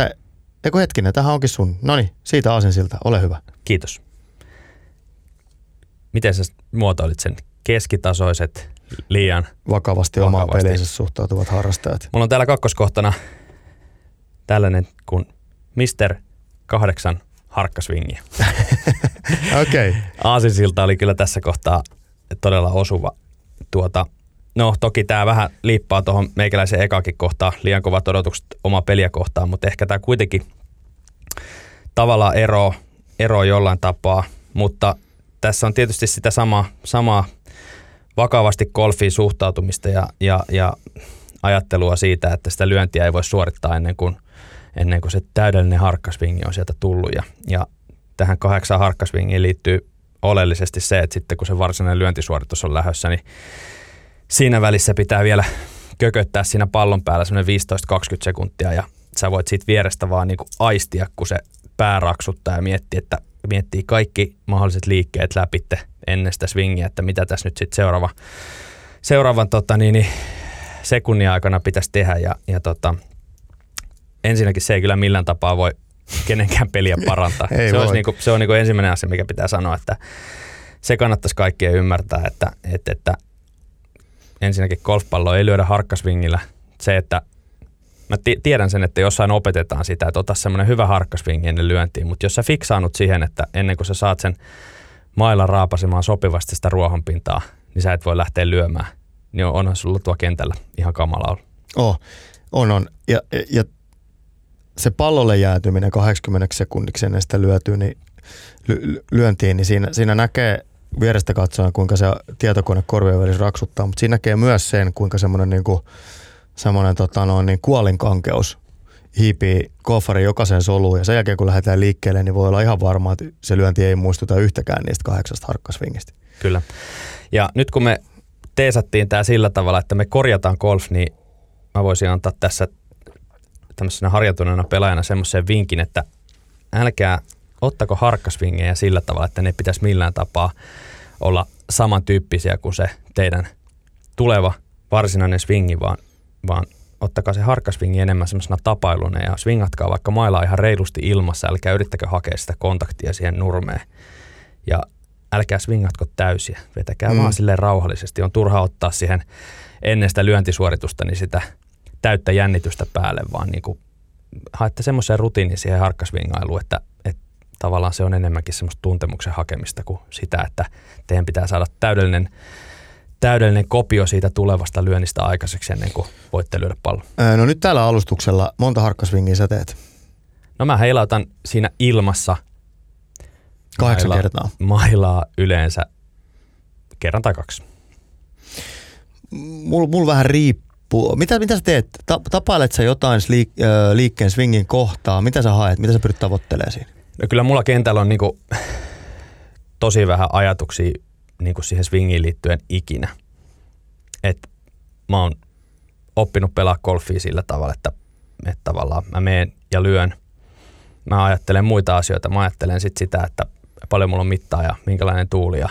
eikö hetkinen, tähän onkin sun. No niin, siitä aasinsilta. Ole hyvä. Kiitos. Miten sä muotoilit sen keskitasoiset liian vakavasti, vakavasti. omaan peliinsä suhtautuvat harrastajat? Mulla on täällä kakkoskohtana tällainen kuin Mister 8 harkkasvingi. Okei. okay. Aasinsilta oli kyllä tässä kohtaa todella osuva. Tuota, No toki tämä vähän liippaa tuohon meikäläisen ekakin kohtaan, liian kovat odotukset oma peliä kohtaan, mutta ehkä tämä kuitenkin tavallaan ero, ero jollain tapaa, mutta tässä on tietysti sitä samaa, samaa vakavasti golfiin suhtautumista ja, ja, ja ajattelua siitä, että sitä lyöntiä ei voi suorittaa ennen kuin, ennen kuin se täydellinen harkkasvingi on sieltä tullut. Ja, ja tähän kahdeksan harkkasvingiin liittyy oleellisesti se, että sitten kun se varsinainen lyöntisuoritus on lähdössä, niin siinä välissä pitää vielä kököttää siinä pallon päällä semmoinen 15-20 sekuntia ja sä voit siitä vierestä vaan niinku aistia, kun se pää raksuttaa ja miettii, että miettii kaikki mahdolliset liikkeet läpitte ennen sitä swingia, että mitä tässä nyt sitten seuraava, seuraavan tota, niin, niin, sekunnin aikana pitäisi tehdä ja, ja tota, ensinnäkin se ei kyllä millään tapaa voi kenenkään peliä parantaa. ei se, olisi niinku, se on niinku ensimmäinen asia, mikä pitää sanoa, että se kannattaisi kaikkien ymmärtää, että, että, että ensinnäkin golfpallo ei lyödä harkkasvingillä Se, että mä t- tiedän sen, että jossain opetetaan sitä, että ota semmoinen hyvä harkkasvingi ennen lyöntiin, mutta jos sä fiksaanut siihen, että ennen kuin sä saat sen mailla raapasemaan sopivasti sitä ruohonpintaa, niin sä et voi lähteä lyömään, niin onhan sulla tuo kentällä ihan kamala ollut. Oh, on, on. Ja, ja se pallolle jäätyminen 80 sekunniksi ennen sitä lyötyy, niin ly, lyöntiin, niin siinä, siinä näkee vierestä katsoen, kuinka se tietokone korvien välissä raksuttaa, mutta siinä näkee myös sen, kuinka semmoinen niin kuin, semmoinen tota niin kuolinkankeus hiipii kofari jokaisen soluun ja sen jälkeen kun lähdetään liikkeelle, niin voi olla ihan varma, että se lyönti ei muistuta yhtäkään niistä kahdeksasta harkkasvingistä. Kyllä. Ja nyt kun me teesattiin tämä sillä tavalla, että me korjataan golf, niin mä voisin antaa tässä tämmöisenä harjoituneena pelaajana semmoisen vinkin, että älkää ottako harkkasvingejä sillä tavalla, että ne pitäisi millään tapaa olla samantyyppisiä kuin se teidän tuleva varsinainen swingi, vaan, vaan ottakaa se harkkasvingi enemmän semmoisena tapailuna ja swingatkaa vaikka mailla ihan reilusti ilmassa, älkää yrittäkö hakea sitä kontaktia siihen nurmeen. Ja älkää swingatko täysiä, vetäkää mm. vaan silleen rauhallisesti. On turha ottaa siihen ennen sitä lyöntisuoritusta niin sitä täyttä jännitystä päälle, vaan niin kuin haette semmoisen rutiinin siihen harkkasvingailuun, että, että tavallaan se on enemmänkin semmoista tuntemuksen hakemista kuin sitä, että teidän pitää saada täydellinen, täydellinen kopio siitä tulevasta lyönnistä aikaiseksi ennen kuin voitte lyödä pallon. No nyt täällä alustuksella monta harkkasvingiä sä teet? No mä heilautan siinä ilmassa Kahdeksan mailaa, kertaa. Mailaa yleensä kerran tai kaksi. Mulla mul vähän riippuu. Mitä, mitä sä teet? Tapailet sä jotain liik- liikkeen swingin kohtaa? Mitä sä haet? Mitä sä pyrit tavoittelemaan siinä? No kyllä mulla kentällä on niinku tosi vähän ajatuksia niinku siihen swingiin liittyen ikinä. Et mä oon oppinut pelaa golfia sillä tavalla, että, että tavallaan mä meen ja lyön. Mä ajattelen muita asioita. Mä ajattelen sit sitä, että paljon mulla on mittaa ja minkälainen tuuli ja,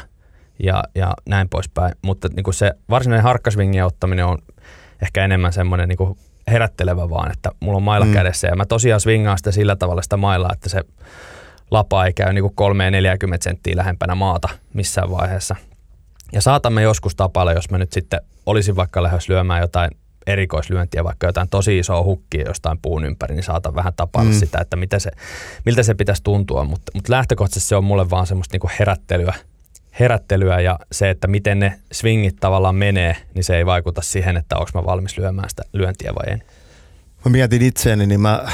ja, ja näin poispäin. Mutta niin kuin se varsinainen harkkasvingin ottaminen on ehkä enemmän semmoinen niin herättelevä vaan, että mulla on mailla mm. kädessä ja mä tosiaan swingaan sitä sillä tavalla sitä mailaa, että se lapa ei käy niin 3-40 senttiä lähempänä maata missään vaiheessa. Ja saatamme joskus tapailla, jos mä nyt sitten olisin vaikka lähes lyömään jotain erikoislyöntiä, vaikka jotain tosi isoa hukkia jostain puun ympäri, niin saatan vähän tapailla mm. sitä, että mitä se, miltä se pitäisi tuntua. Mutta, mutta lähtökohtaisesti se on mulle vaan semmoista niinku herättelyä, herättelyä ja se, että miten ne swingit tavallaan menee, niin se ei vaikuta siihen, että onko mä valmis lyömään sitä lyöntiä vai en. Mä mietin itseäni, niin mä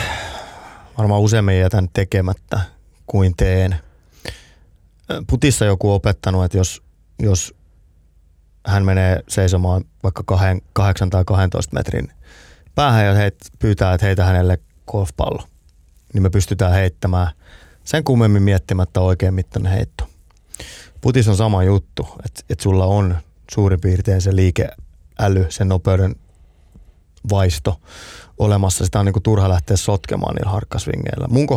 varmaan useammin jätän tekemättä kuin teen. Putissa joku opettanut, että jos, jos hän menee seisomaan vaikka 8 tai 12 metrin päähän ja heit, pyytää, että heitä hänelle golfpallo, niin me pystytään heittämään sen kummemmin miettimättä oikein mittainen heitto. Putis on sama juttu, että, että sulla on suurin piirtein se liikeäly, sen nopeuden vaisto olemassa. Sitä on niin kuin turha lähteä sotkemaan niillä harkkasvingeillä. Mun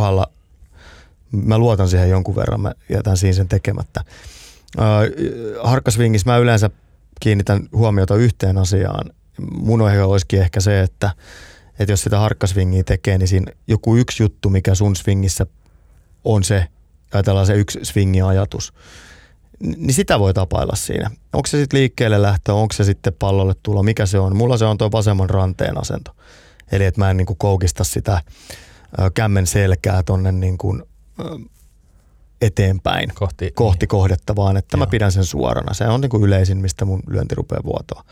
mä luotan siihen jonkun verran, mä jätän siinä sen tekemättä. harkkasvingissä mä yleensä kiinnitän huomiota yhteen asiaan. Mun ohje olisikin ehkä se, että, että jos sitä harkkasvingiä tekee, niin siinä joku yksi juttu, mikä sun swingissä on se, ajatellaan se yksi swingin ajatus, niin sitä voi tapailla siinä. Onko se sitten liikkeelle lähtö, onko se sitten pallolle tulo, mikä se on. Mulla se on tuo vasemman ranteen asento. Eli että mä en niin kuin koukista sitä kämmen selkää tonne niin kuin, eteenpäin kohti, kohti niin. kohdetta, vaan että Joo. mä pidän sen suorana. Se on niin kuin yleisin, mistä mun lyönti rupeaa vuotoa.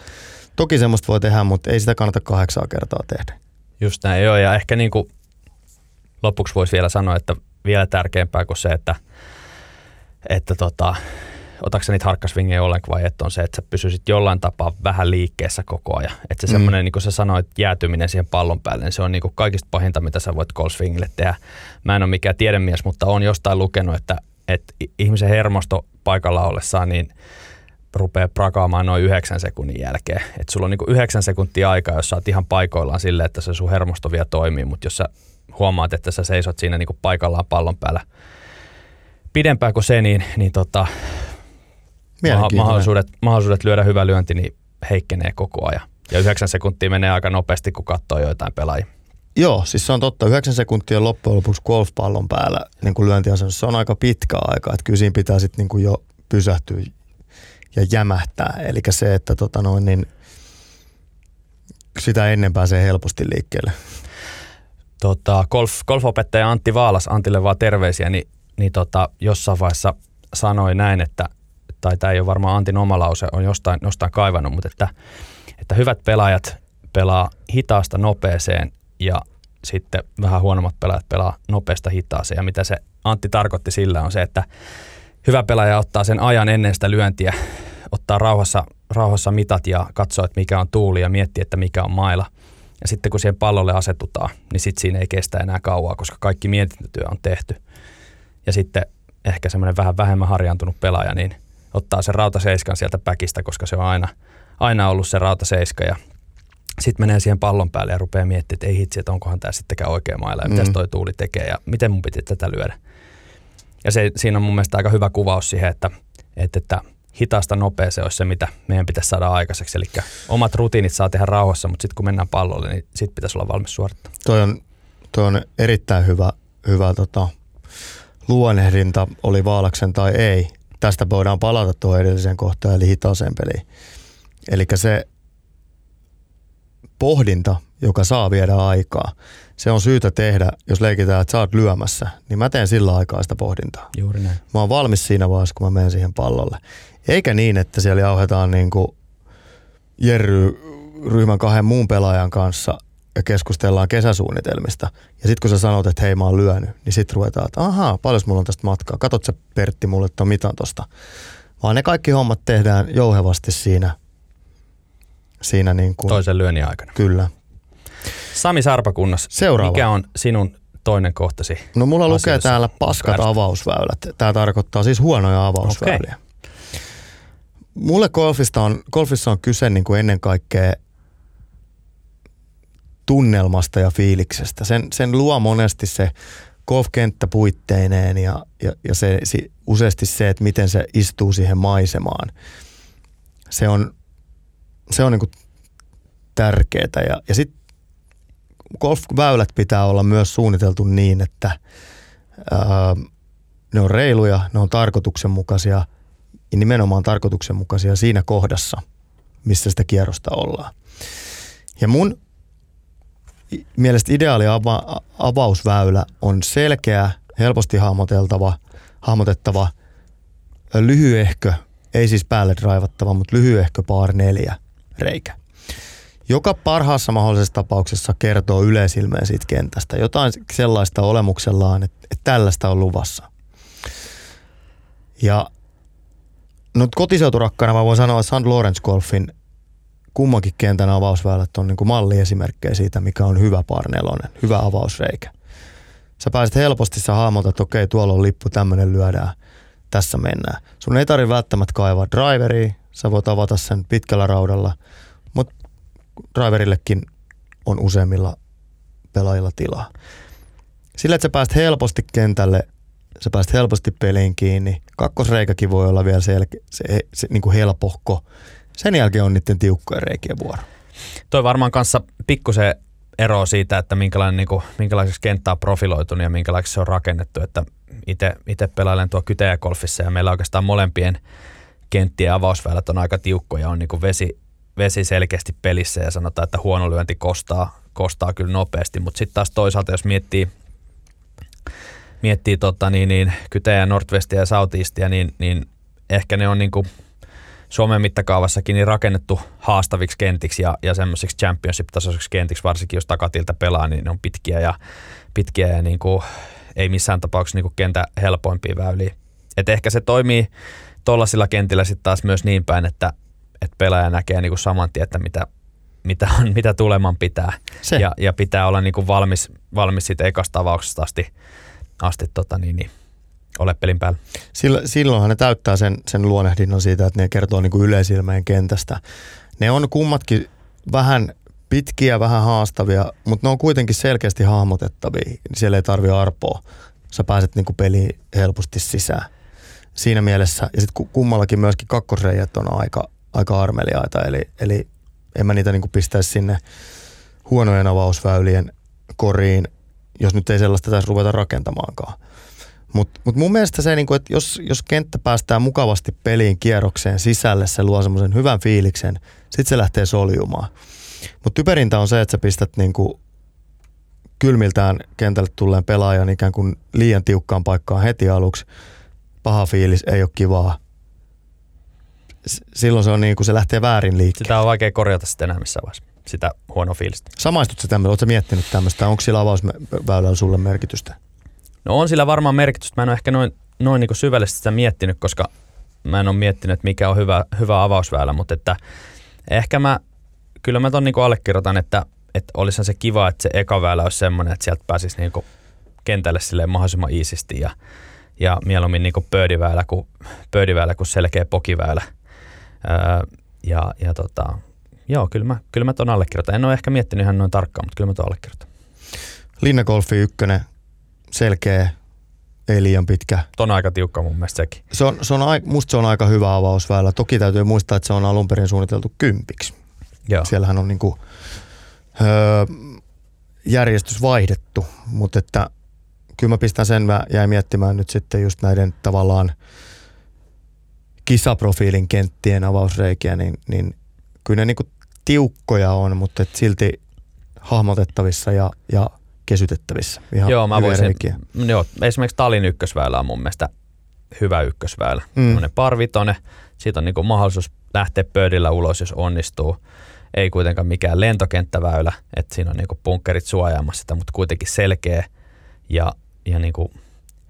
Toki semmoista voi tehdä, mutta ei sitä kannata kahdeksaa kertaa tehdä. Just näin, joo. Ja ehkä niin kuin lopuksi voisi vielä sanoa, että vielä tärkeämpää kuin se, että, että tota, otatko niitä harkkasvingejä ollenkaan vai että on se, että sä pysyisit jollain tapaa vähän liikkeessä koko ajan. Että se mm. semmoinen, niin kuin sä sanoit, jäätyminen siihen pallon päälle, niin se on niin kuin kaikista pahinta, mitä sä voit golfswingille tehdä. Mä en ole mikään tiedemies, mutta on jostain lukenut, että, että ihmisen hermosto paikalla ollessaan, niin rupeaa prakaamaan noin yhdeksän sekunnin jälkeen. Että sulla on niin yhdeksän sekuntia aikaa, jos sä oot ihan paikoillaan silleen, että se sun hermosto vielä toimii, mutta jos sä huomaat, että sä seisot siinä niin paikallaan pallon päällä pidempään kuin se, niin, niin tota, mahdollisuudet, mahdollisuudet lyödä hyvä lyönti niin heikkenee koko ajan. Ja yhdeksän sekuntia menee aika nopeasti, kun katsoo joitain pelaajia. Joo, siis se on totta. Yhdeksän sekuntia loppujen lopuksi golfpallon päällä niin kuin lyöntiasennossa. Se on aika pitkä aika, että kyllä siinä pitää sitten niin jo pysähtyä ja jämähtää. Eli se, että tota noin, niin sitä ennen pääsee helposti liikkeelle? Tota, golf, golfopettaja Antti Vaalas, Antille vaan terveisiä, niin, niin tota, jossain vaiheessa sanoi näin, että, tai tämä ei ole varmaan Antin oma lause, on jostain, jostain kaivannut, mutta että, että hyvät pelaajat pelaa hitaasta nopeeseen ja sitten vähän huonommat pelaajat pelaa nopeasta hitaaseen. Ja mitä se Antti tarkoitti sillä on se, että hyvä pelaaja ottaa sen ajan ennen sitä lyöntiä, ottaa rauhassa, rauhassa mitat ja katsoo, että mikä on tuuli ja miettii, että mikä on maila. Ja sitten kun siihen pallolle asetutaan, niin sitten siinä ei kestä enää kauaa, koska kaikki mietintätyö on tehty. Ja sitten ehkä semmoinen vähän vähemmän harjaantunut pelaaja, niin ottaa sen rautaseiskan sieltä päkistä, koska se on aina, aina ollut se rautaseiska ja sitten menee siihen pallon päälle ja rupeaa miettimään, että ei hitsi, että onkohan tämä sittenkään oikea mailla ja mm. mitä toi tuuli tekee ja miten mun piti tätä lyödä. Ja se, siinä on mun mielestä aika hyvä kuvaus siihen, että, että, että hitaasta nopea se olisi se, mitä meidän pitäisi saada aikaiseksi. Eli omat rutiinit saa tehdä rauhassa, mutta sitten kun mennään pallolle, niin sitten pitäisi olla valmis suorittamaan. Toi on, toi on erittäin hyvä, hyvä tota, luonnehdinta, oli Vaalaksen tai ei. Tästä voidaan palata tuohon edelliseen kohtaan, eli hitaaseen peliin. Eli se pohdinta, joka saa viedä aikaa, se on syytä tehdä, jos leikitään, että sä oot lyömässä, niin mä teen sillä aikaa sitä pohdintaa. Juuri näin. Mä oon valmis siinä vaiheessa, kun mä menen siihen pallolle. Eikä niin, että siellä jauhetaan niin kuin Jerry ryhmän kahden muun pelaajan kanssa ja keskustellaan kesäsuunnitelmista. Ja sitten kun sä sanot, että hei mä oon lyönyt, niin sitten ruvetaan, että ahaa, paljon mulla on tästä matkaa. Katot sä Pertti mulle tuon mitan tosta. Vaan ne kaikki hommat tehdään jouhevasti siinä. siinä niin kuin, Toisen lyönnin aikana. Kyllä. Sami Sarpakunnas, Seuraava. mikä on sinun toinen kohtasi? No mulla lukee täällä paskat Kärstä. avausväylät. Tämä tarkoittaa siis huonoja avausväyliä. Mulle golfista on, golfissa on kyse niin kuin ennen kaikkea tunnelmasta ja fiiliksestä. Sen, sen luo monesti se golfkenttä puitteineen ja, ja, ja se, si, useasti se, että miten se istuu siihen maisemaan. Se on, se on niin tärkeää. Ja, ja sitten golfväylät pitää olla myös suunniteltu niin, että ää, ne on reiluja, ne on tarkoituksenmukaisia ja nimenomaan tarkoituksenmukaisia siinä kohdassa, missä sitä kierrosta ollaan. Ja mun mielestä ideaali ava- avausväylä on selkeä, helposti hahmoteltava, hahmotettava, lyhyehkö, ei siis päälle raivattava, mutta lyhyehkö par neljä reikä joka parhaassa mahdollisessa tapauksessa kertoo yleisilmeen siitä kentästä. Jotain sellaista olemuksellaan, että, että tällaista on luvassa. Ja no kotiseuturakkana mä voin sanoa, että. Lawrence Golfin kummankin kentän avausväylät on niin kuin malliesimerkkejä siitä, mikä on hyvä parnelonen, hyvä avausreikä. Sä pääset helposti, sä hahmotat, että okei, tuolla on lippu, tämmöinen lyödään, tässä mennään. Sun ei tarvitse välttämättä kaivaa driveria, sä voit avata sen pitkällä raudalla, mutta driverillekin on useimmilla pelaajilla tilaa. Sillä, että sä pääst helposti kentälle, sä pääst helposti peliin kiinni. Kakkosreikäkin voi olla vielä selke, se, se, niin kuin helpohko. Sen jälkeen on niiden tiukkojen reikien vuoro. Toi varmaan kanssa pikkusen ero siitä, että minkälainen, niin kuin, minkälaiseksi kenttä on profiloitunut ja minkälaiseksi se on rakennettu. Että itse pelailen tuo kytejäkolfissa ja meillä oikeastaan molempien kenttien avausväylät on aika tiukkoja, on niin kuin vesi, vesi selkeästi pelissä ja sanotaan, että huono lyönti kostaa, kostaa kyllä nopeasti, mutta sitten taas toisaalta, jos miettii, miettii tota, niin, niin, kytejä, Northwestia ja Southeastia, niin, niin ehkä ne on niin kuin Suomen mittakaavassakin niin rakennettu haastaviksi kentiksi ja, ja semmoisiksi championship-tasoisiksi kentiksi, varsinkin jos takatilta pelaa, niin ne on pitkiä ja, pitkiä ja niin kuin, ei missään tapauksessa niin kuin kentä helpoimpia väyliä. Et ehkä se toimii tuollaisilla kentillä sitten taas myös niin päin, että, että pelaaja näkee niin kuin saman tien, että mitä, mitä, on, mitä tuleman pitää. Se. Ja, ja pitää olla niin kuin valmis, valmis siitä ekasta avauksesta asti, asti tota niin, niin, ole pelin päällä. Silloin, silloinhan ne täyttää sen, sen luonnehdinnon siitä, että ne kertoo niin kuin yleisilmeen kentästä. Ne on kummatkin vähän pitkiä, vähän haastavia, mutta ne on kuitenkin selkeästi hahmotettavia. Siellä ei tarvi arpoa. Sä pääset niin kuin peliin helposti sisään. Siinä mielessä, ja sitten kummallakin myöskin kakkosreijät on aika, aika armeliaita, eli, eli en mä niitä niin kuin pistäisi sinne huonojen avausväylien koriin, jos nyt ei sellaista tässä ruveta rakentamaankaan. Mutta mut mun mielestä se, niinku, että jos, jos kenttä päästään mukavasti peliin kierrokseen sisälle, se luo semmoisen hyvän fiiliksen, sitten se lähtee soljumaan. Mutta typerintä on se, että sä pistät niinku kylmiltään kentälle tulleen pelaajan ikään kuin liian tiukkaan paikkaan heti aluksi. Paha fiilis, ei ole kivaa. Silloin se on niin kuin se lähtee väärin liikkeelle. Sitä on vaikea korjata sitten enää missään vaiheessa, sitä huonoa fiilistä. Samaistutko tämmöistä? Oletko miettinyt tämmöistä? Onko sillä avausväylällä sulle merkitystä? No on sillä varmaan merkitystä. Mä en ole ehkä noin, noin niin syvällisesti sitä miettinyt, koska mä en ole miettinyt, että mikä on hyvä, hyvä avausväylä, mutta että ehkä mä, kyllä mä ton niin allekirjoitan, että, että olisihan se kiva, että se eka väylä olisi semmoinen, että sieltä pääsisi niin kentälle silleen mahdollisimman iisisti ja, ja mieluummin niin pöydiväylä kuin, pöydiväylä kuin selkeä pokiväylä. Öö, ja, ja tota, joo, kyllä mä, kyllä mä ton allekirjoitan. En ole ehkä miettinyt ihan noin tarkkaan, mutta kyllä mä ton allekirjoitan. Linnagolfi ykkönen, selkeä, ei liian pitkä. Ton aika tiukka mun mielestä sekin. Se on, se on, musta se on aika hyvä avausväylä. Toki täytyy muistaa, että se on alun perin suunniteltu kympiksi. Joo. Siellähän on niinku, öö, järjestys vaihdettu, mutta että kyllä mä pistän sen, mä jäin miettimään nyt sitten just näiden tavallaan kisaprofiilin kenttien avausreikiä, niin, niin kyllä ne niinku tiukkoja on, mutta et silti hahmotettavissa ja, ja kesytettävissä. Ihan joo, mä voisin, joo, esimerkiksi Talin ykkösväylä on mun mielestä hyvä ykkösväylä. Mm. parvitone, siitä on niinku mahdollisuus lähteä pöydillä ulos, jos onnistuu. Ei kuitenkaan mikään lentokenttäväylä, että siinä on niinku punkkerit suojaamassa sitä, mutta kuitenkin selkeä ja, ja niinku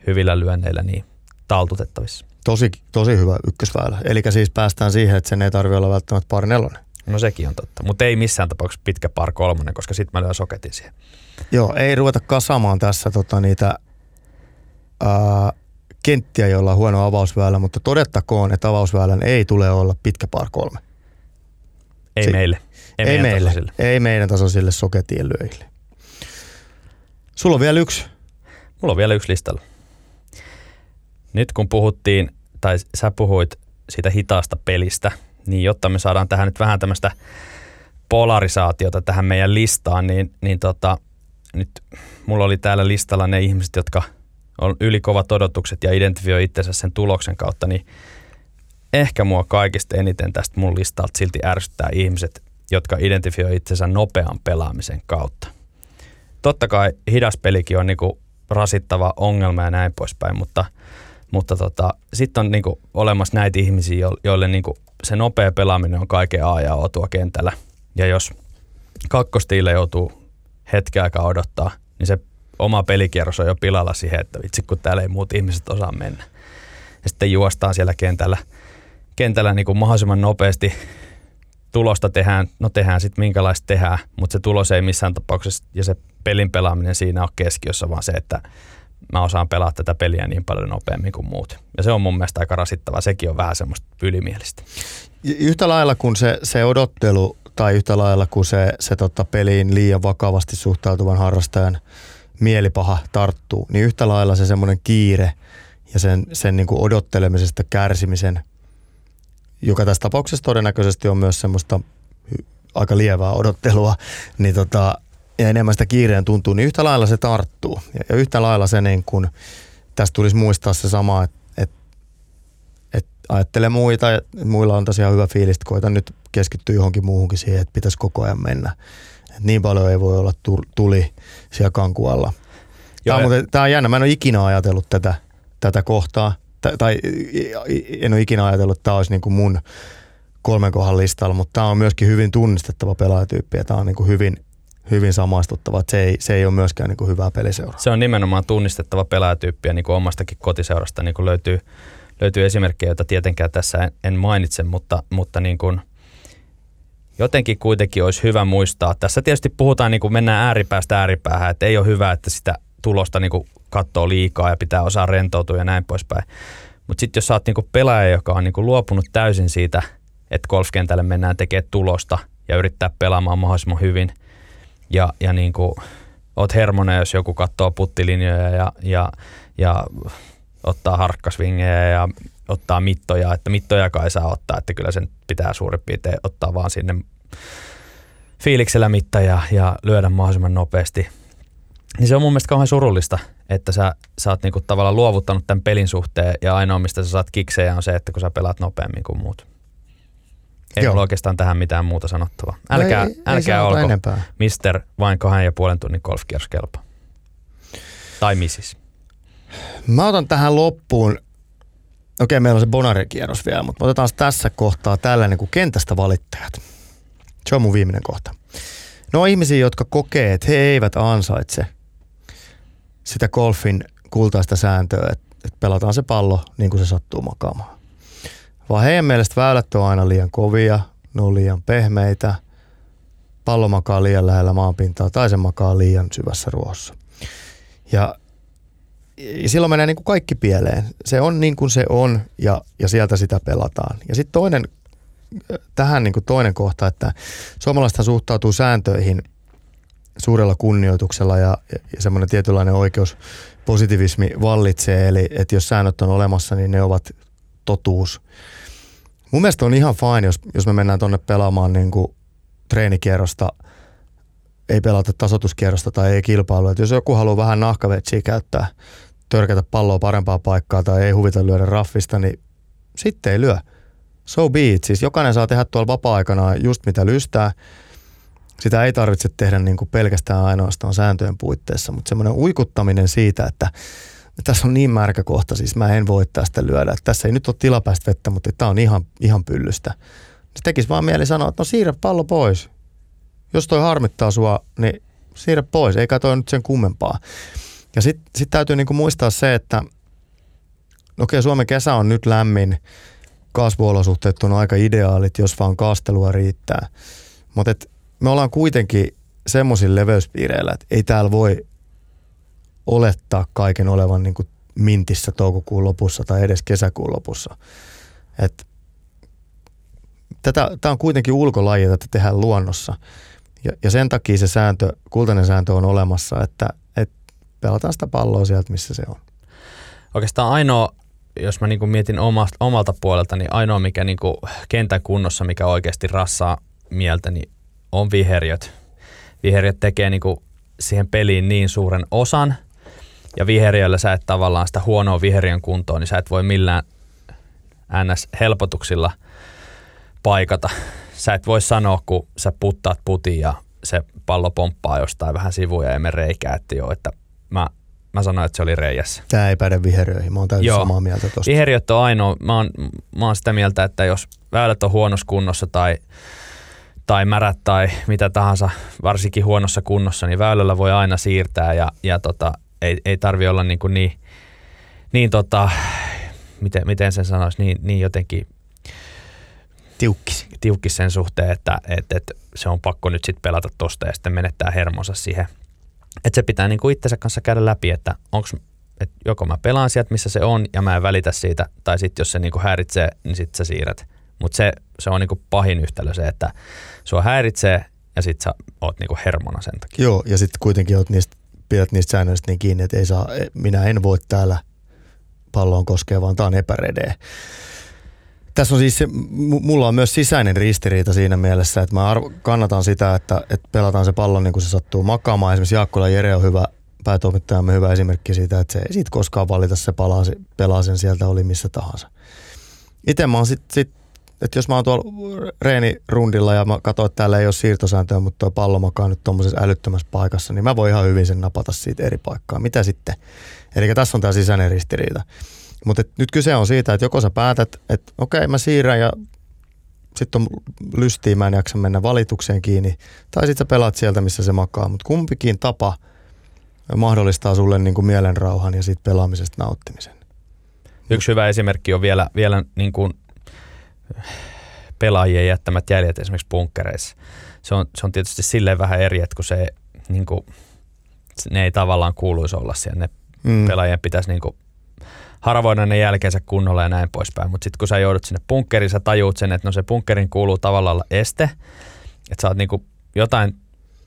hyvillä lyönneillä niin taltutettavissa. Tosi, tosi hyvä ykkösväylä. Eli siis päästään siihen, että sen ei tarvitse olla välttämättä par nelonen. No sekin on totta, mutta ei missään tapauksessa pitkä par kolmonen, koska sitten mä lyön soketin siihen. Joo, ei ruveta kasaamaan tässä tota, niitä ää, kenttiä, joilla on huono avausväylä, mutta todettakoon, että avausväylän ei tule olla pitkä par kolme. Ei si- meille. Ei, ei meille. Tasoisille. Ei meidän tasoisille soketien lyöjille. Sulla on vielä yksi. Mulla on vielä yksi listalla. Nyt kun puhuttiin, tai sä puhuit siitä hitaasta pelistä, niin jotta me saadaan tähän nyt vähän tämmöistä polarisaatiota tähän meidän listaan, niin, niin tota, nyt mulla oli täällä listalla ne ihmiset, jotka on ylikovat odotukset ja identifioi itsensä sen tuloksen kautta, niin ehkä mua kaikista eniten tästä mun listalta silti ärsyttää ihmiset, jotka identifioi itsensä nopean pelaamisen kautta. Totta kai hidas pelikin on niinku rasittava ongelma ja näin poispäin, mutta, mutta tota, sitten on niinku olemassa näitä ihmisiä, joille niinku se nopea pelaaminen on kaiken A ja O tuo kentällä. Ja jos kakkostiille joutuu hetken aikaa odottaa, niin se oma pelikierros on jo pilalla siihen, että vitsi kun täällä ei muut ihmiset osaa mennä. Ja sitten juostaan siellä kentällä, kentällä niin kuin mahdollisimman nopeasti tulosta tehdään, no tehdään sitten minkälaista tehdään, mutta se tulos ei missään tapauksessa ja se pelin pelaaminen siinä on keskiössä, vaan se, että mä osaan pelaa tätä peliä niin paljon nopeammin kuin muut. Ja se on mun mielestä aika rasittava, sekin on vähän semmoista ylimielistä. Yhtä lailla kuin se, se odottelu tai yhtä lailla kuin se, se tota peliin liian vakavasti suhtautuvan harrastajan mielipaha tarttuu, niin yhtä lailla se semmoinen kiire ja sen, sen niin kuin odottelemisesta kärsimisen, joka tässä tapauksessa todennäköisesti on myös semmoista aika lievää odottelua, niin tota, ja enemmän sitä kiireen tuntuu, niin yhtä lailla se tarttuu. Ja, ja yhtä lailla se niin kuin, tässä tulisi muistaa se sama, että et, et ajattele muita, muilla on tosiaan hyvä fiilis, että koita nyt keskittyä johonkin muuhunkin siihen, että pitäisi koko ajan mennä. Et niin paljon ei voi olla tuli siellä kankualla. Tämä on, muuten, tämä on jännä, mä en ole ikinä ajatellut tätä, tätä kohtaa, tai en ole ikinä ajatellut, että tämä olisi niin kuin mun kolmen kohan listalla, mutta tämä on myöskin hyvin tunnistettava pelaajatyyppi ja tämä on niin kuin hyvin, hyvin samaistuttava. Se ei, se ei ole myöskään niin kuin hyvää peliseuraa. Se on nimenomaan tunnistettava pelaajatyyppi ja niin kuin omastakin kotiseurasta niin kuin löytyy, löytyy esimerkkejä, joita tietenkään tässä en, en mainitse, mutta, mutta niin kuin jotenkin kuitenkin olisi hyvä muistaa. Tässä tietysti puhutaan, niin kuin mennään ääripäästä ääripäähän, että ei ole hyvä, että sitä tulosta niin kuin katsoo liikaa ja pitää osaa rentoutua ja näin poispäin. Mutta sitten jos sä oot niin kuin pelaaja, joka on niin kuin luopunut täysin siitä, että golfkentälle mennään tekemään tulosta ja yrittää pelaamaan mahdollisimman hyvin ja, ja niin kuin oot hermonen, jos joku katsoo puttilinjoja ja, ja, ja ottaa harkkasvingejä ja ottaa mittoja, että mittoja kai saa ottaa, että kyllä sen pitää suurin piirtein ottaa vaan sinne fiiliksellä mitta ja, ja lyödä mahdollisimman nopeasti. Niin se on mun mielestä kauhean surullista, että sä, sä oot niinku tavallaan luovuttanut tämän pelin suhteen ja ainoa mistä sä saat kiksejä on se, että kun sä pelaat nopeammin kuin muut. Ei Joo. mulla oikeastaan tähän mitään muuta sanottavaa. Älkää, ei, ei älkää sanota olko enempää. Mister vain kahden ja puolen tunnin golfkierros kelpaa. Tai missis. Mä otan tähän loppuun, okei meillä on se Bonare-kierros vielä, mutta otetaan tässä kohtaa tällainen kuin kentästä valittajat. Se on mun viimeinen kohta. No ihmisiä, jotka kokee, että he eivät ansaitse sitä golfin kultaista sääntöä, että, että pelataan se pallo niin kuin se sattuu makaamaan. Vaan heidän mielestä väylät on aina liian kovia, ne on liian pehmeitä, pallo makaa liian lähellä maanpintaa tai se makaa liian syvässä ruohossa. Ja ja silloin menee niin kuin kaikki pieleen. Se on niin kuin se on ja, ja sieltä sitä pelataan. Ja sitten toinen, tähän niin kuin toinen kohta, että suomalaisethan suhtautuu sääntöihin suurella kunnioituksella ja, ja semmoinen tietynlainen oikeuspositivismi vallitsee. Eli että jos säännöt on olemassa, niin ne ovat totuus. Mun mielestä on ihan fine, jos, jos me mennään tonne pelaamaan niin kuin treenikierrosta – ei pelata tasotuskierrosta tai ei kilpailua. Jos joku haluaa vähän nahkavetsiä käyttää, törkätä palloa parempaa paikkaa tai ei huvita lyödä raffista, niin sitten ei lyö. So be it. Siis jokainen saa tehdä tuolla vapaa-aikana just mitä lystää. Sitä ei tarvitse tehdä niin kuin pelkästään ainoastaan sääntöjen puitteissa, mutta semmoinen uikuttaminen siitä, että tässä on niin märkä kohta, siis mä en voi tästä lyödä. Tässä ei nyt ole tilapäistä vettä, mutta tämä on ihan, ihan pyllystä. Se tekisi vaan mieli sanoa, että no siirrä pallo pois jos toi harmittaa sua, niin siirrä pois, eikä toi nyt sen kummempaa. Ja sitten sit täytyy niinku muistaa se, että okei, okay, Suomen kesä on nyt lämmin, kasvuolosuhteet on aika ideaalit, jos vaan kastelua riittää. Mutta me ollaan kuitenkin semmoisilla leveyspiireillä, että ei täällä voi olettaa kaiken olevan niinku mintissä toukokuun lopussa tai edes kesäkuun lopussa. Et tätä, tämä on kuitenkin ulkolaji, tätä tehdään luonnossa. Ja, ja sen takia se sääntö, kultainen sääntö on olemassa, että, että pelataan sitä palloa sieltä, missä se on. Oikeastaan ainoa, jos mä niinku mietin omasta, omalta puolelta, niin ainoa mikä niinku kentän kunnossa, mikä oikeasti rassaa mieltä, niin on viheriöt. Viheriöt tekee niinku siihen peliin niin suuren osan, ja viheriöllä sä et tavallaan sitä huonoa viheriön kuntoa, niin sä et voi millään NS-helpotuksilla paikata. Sä et voi sanoa, kun sä puttaat putin ja se pallo pomppaa jostain vähän sivuja ja me reikää, että joo, että mä, mä sanoin, että se oli reijässä. Tämä ei päde viheriöihin, mä oon täysin Joo. samaa mieltä tuosta. Viheriöt on ainoa, mä oon, mä oon sitä mieltä, että jos väylät on huonossa kunnossa tai, tai märät tai mitä tahansa, varsinkin huonossa kunnossa, niin väylällä voi aina siirtää ja, ja tota, ei, ei tarvi olla niin, kuin niin, niin tota, miten, miten sen sanoisi, niin, niin jotenkin tiukkis sen suhteen, että et, et se on pakko nyt sitten pelata tosta ja sitten menettää hermonsa siihen. Että se pitää niinku itsensä kanssa käydä läpi, että onks, et joko mä pelaan sieltä, missä se on ja mä en välitä siitä, tai sitten jos se niinku häiritsee, niin sitten sä siirrät. Mutta se, se on niinku pahin yhtälö se, että sua häiritsee ja sitten sä oot niinku hermona sen takia. Joo, ja sitten kuitenkin oot niistä, pidät niistä säännöistä niin kiinni, että ei saa, minä en voi täällä palloon koskea, vaan tämä on epäredeä. Tässä on siis se, mulla on myös sisäinen ristiriita siinä mielessä, että mä arvo, kannatan sitä, että, että pelataan se pallo niin kuin se sattuu makaamaan. Esimerkiksi Jaakkola Jere on hyvä, päätoimittajamme hyvä esimerkki siitä, että se ei siitä koskaan valita se palaa, pelaa sen sieltä oli missä tahansa. Itse mä oon sit, sit että jos mä oon tuolla reenirundilla ja mä katsoin, että täällä ei ole siirtosääntöä, mutta tuo pallo makaa nyt tuommoisessa älyttömässä paikassa, niin mä voin ihan hyvin sen napata siitä eri paikkaa. Mitä sitten? Eli tässä on tämä sisäinen ristiriita. Mutta nyt kyse on siitä, että joko sä päätät, että okei mä siirrän ja sitten on lystiin, mä en jaksa mennä valitukseen kiinni, tai sitten sä pelaat sieltä, missä se makaa. Mutta kumpikin tapa mahdollistaa sulle niin kuin mielenrauhan ja siitä pelaamisesta nauttimisen. Yksi hyvä esimerkki on vielä, vielä niin kuin pelaajien jättämät jäljet esimerkiksi bunkkereissa. Se on, se on tietysti silleen vähän eri, että kun se, niin kuin, ne ei tavallaan kuuluisi olla siellä. Ne Mm. pelaajien pitäisi niin kuin haravoida ne jälkeensä kunnolla ja näin poispäin. Mutta sitten kun sä joudut sinne bunkkeriin, sä tajuut sen, että no se bunkkerin kuuluu tavallaan olla este. Että sä oot niin kuin jotain,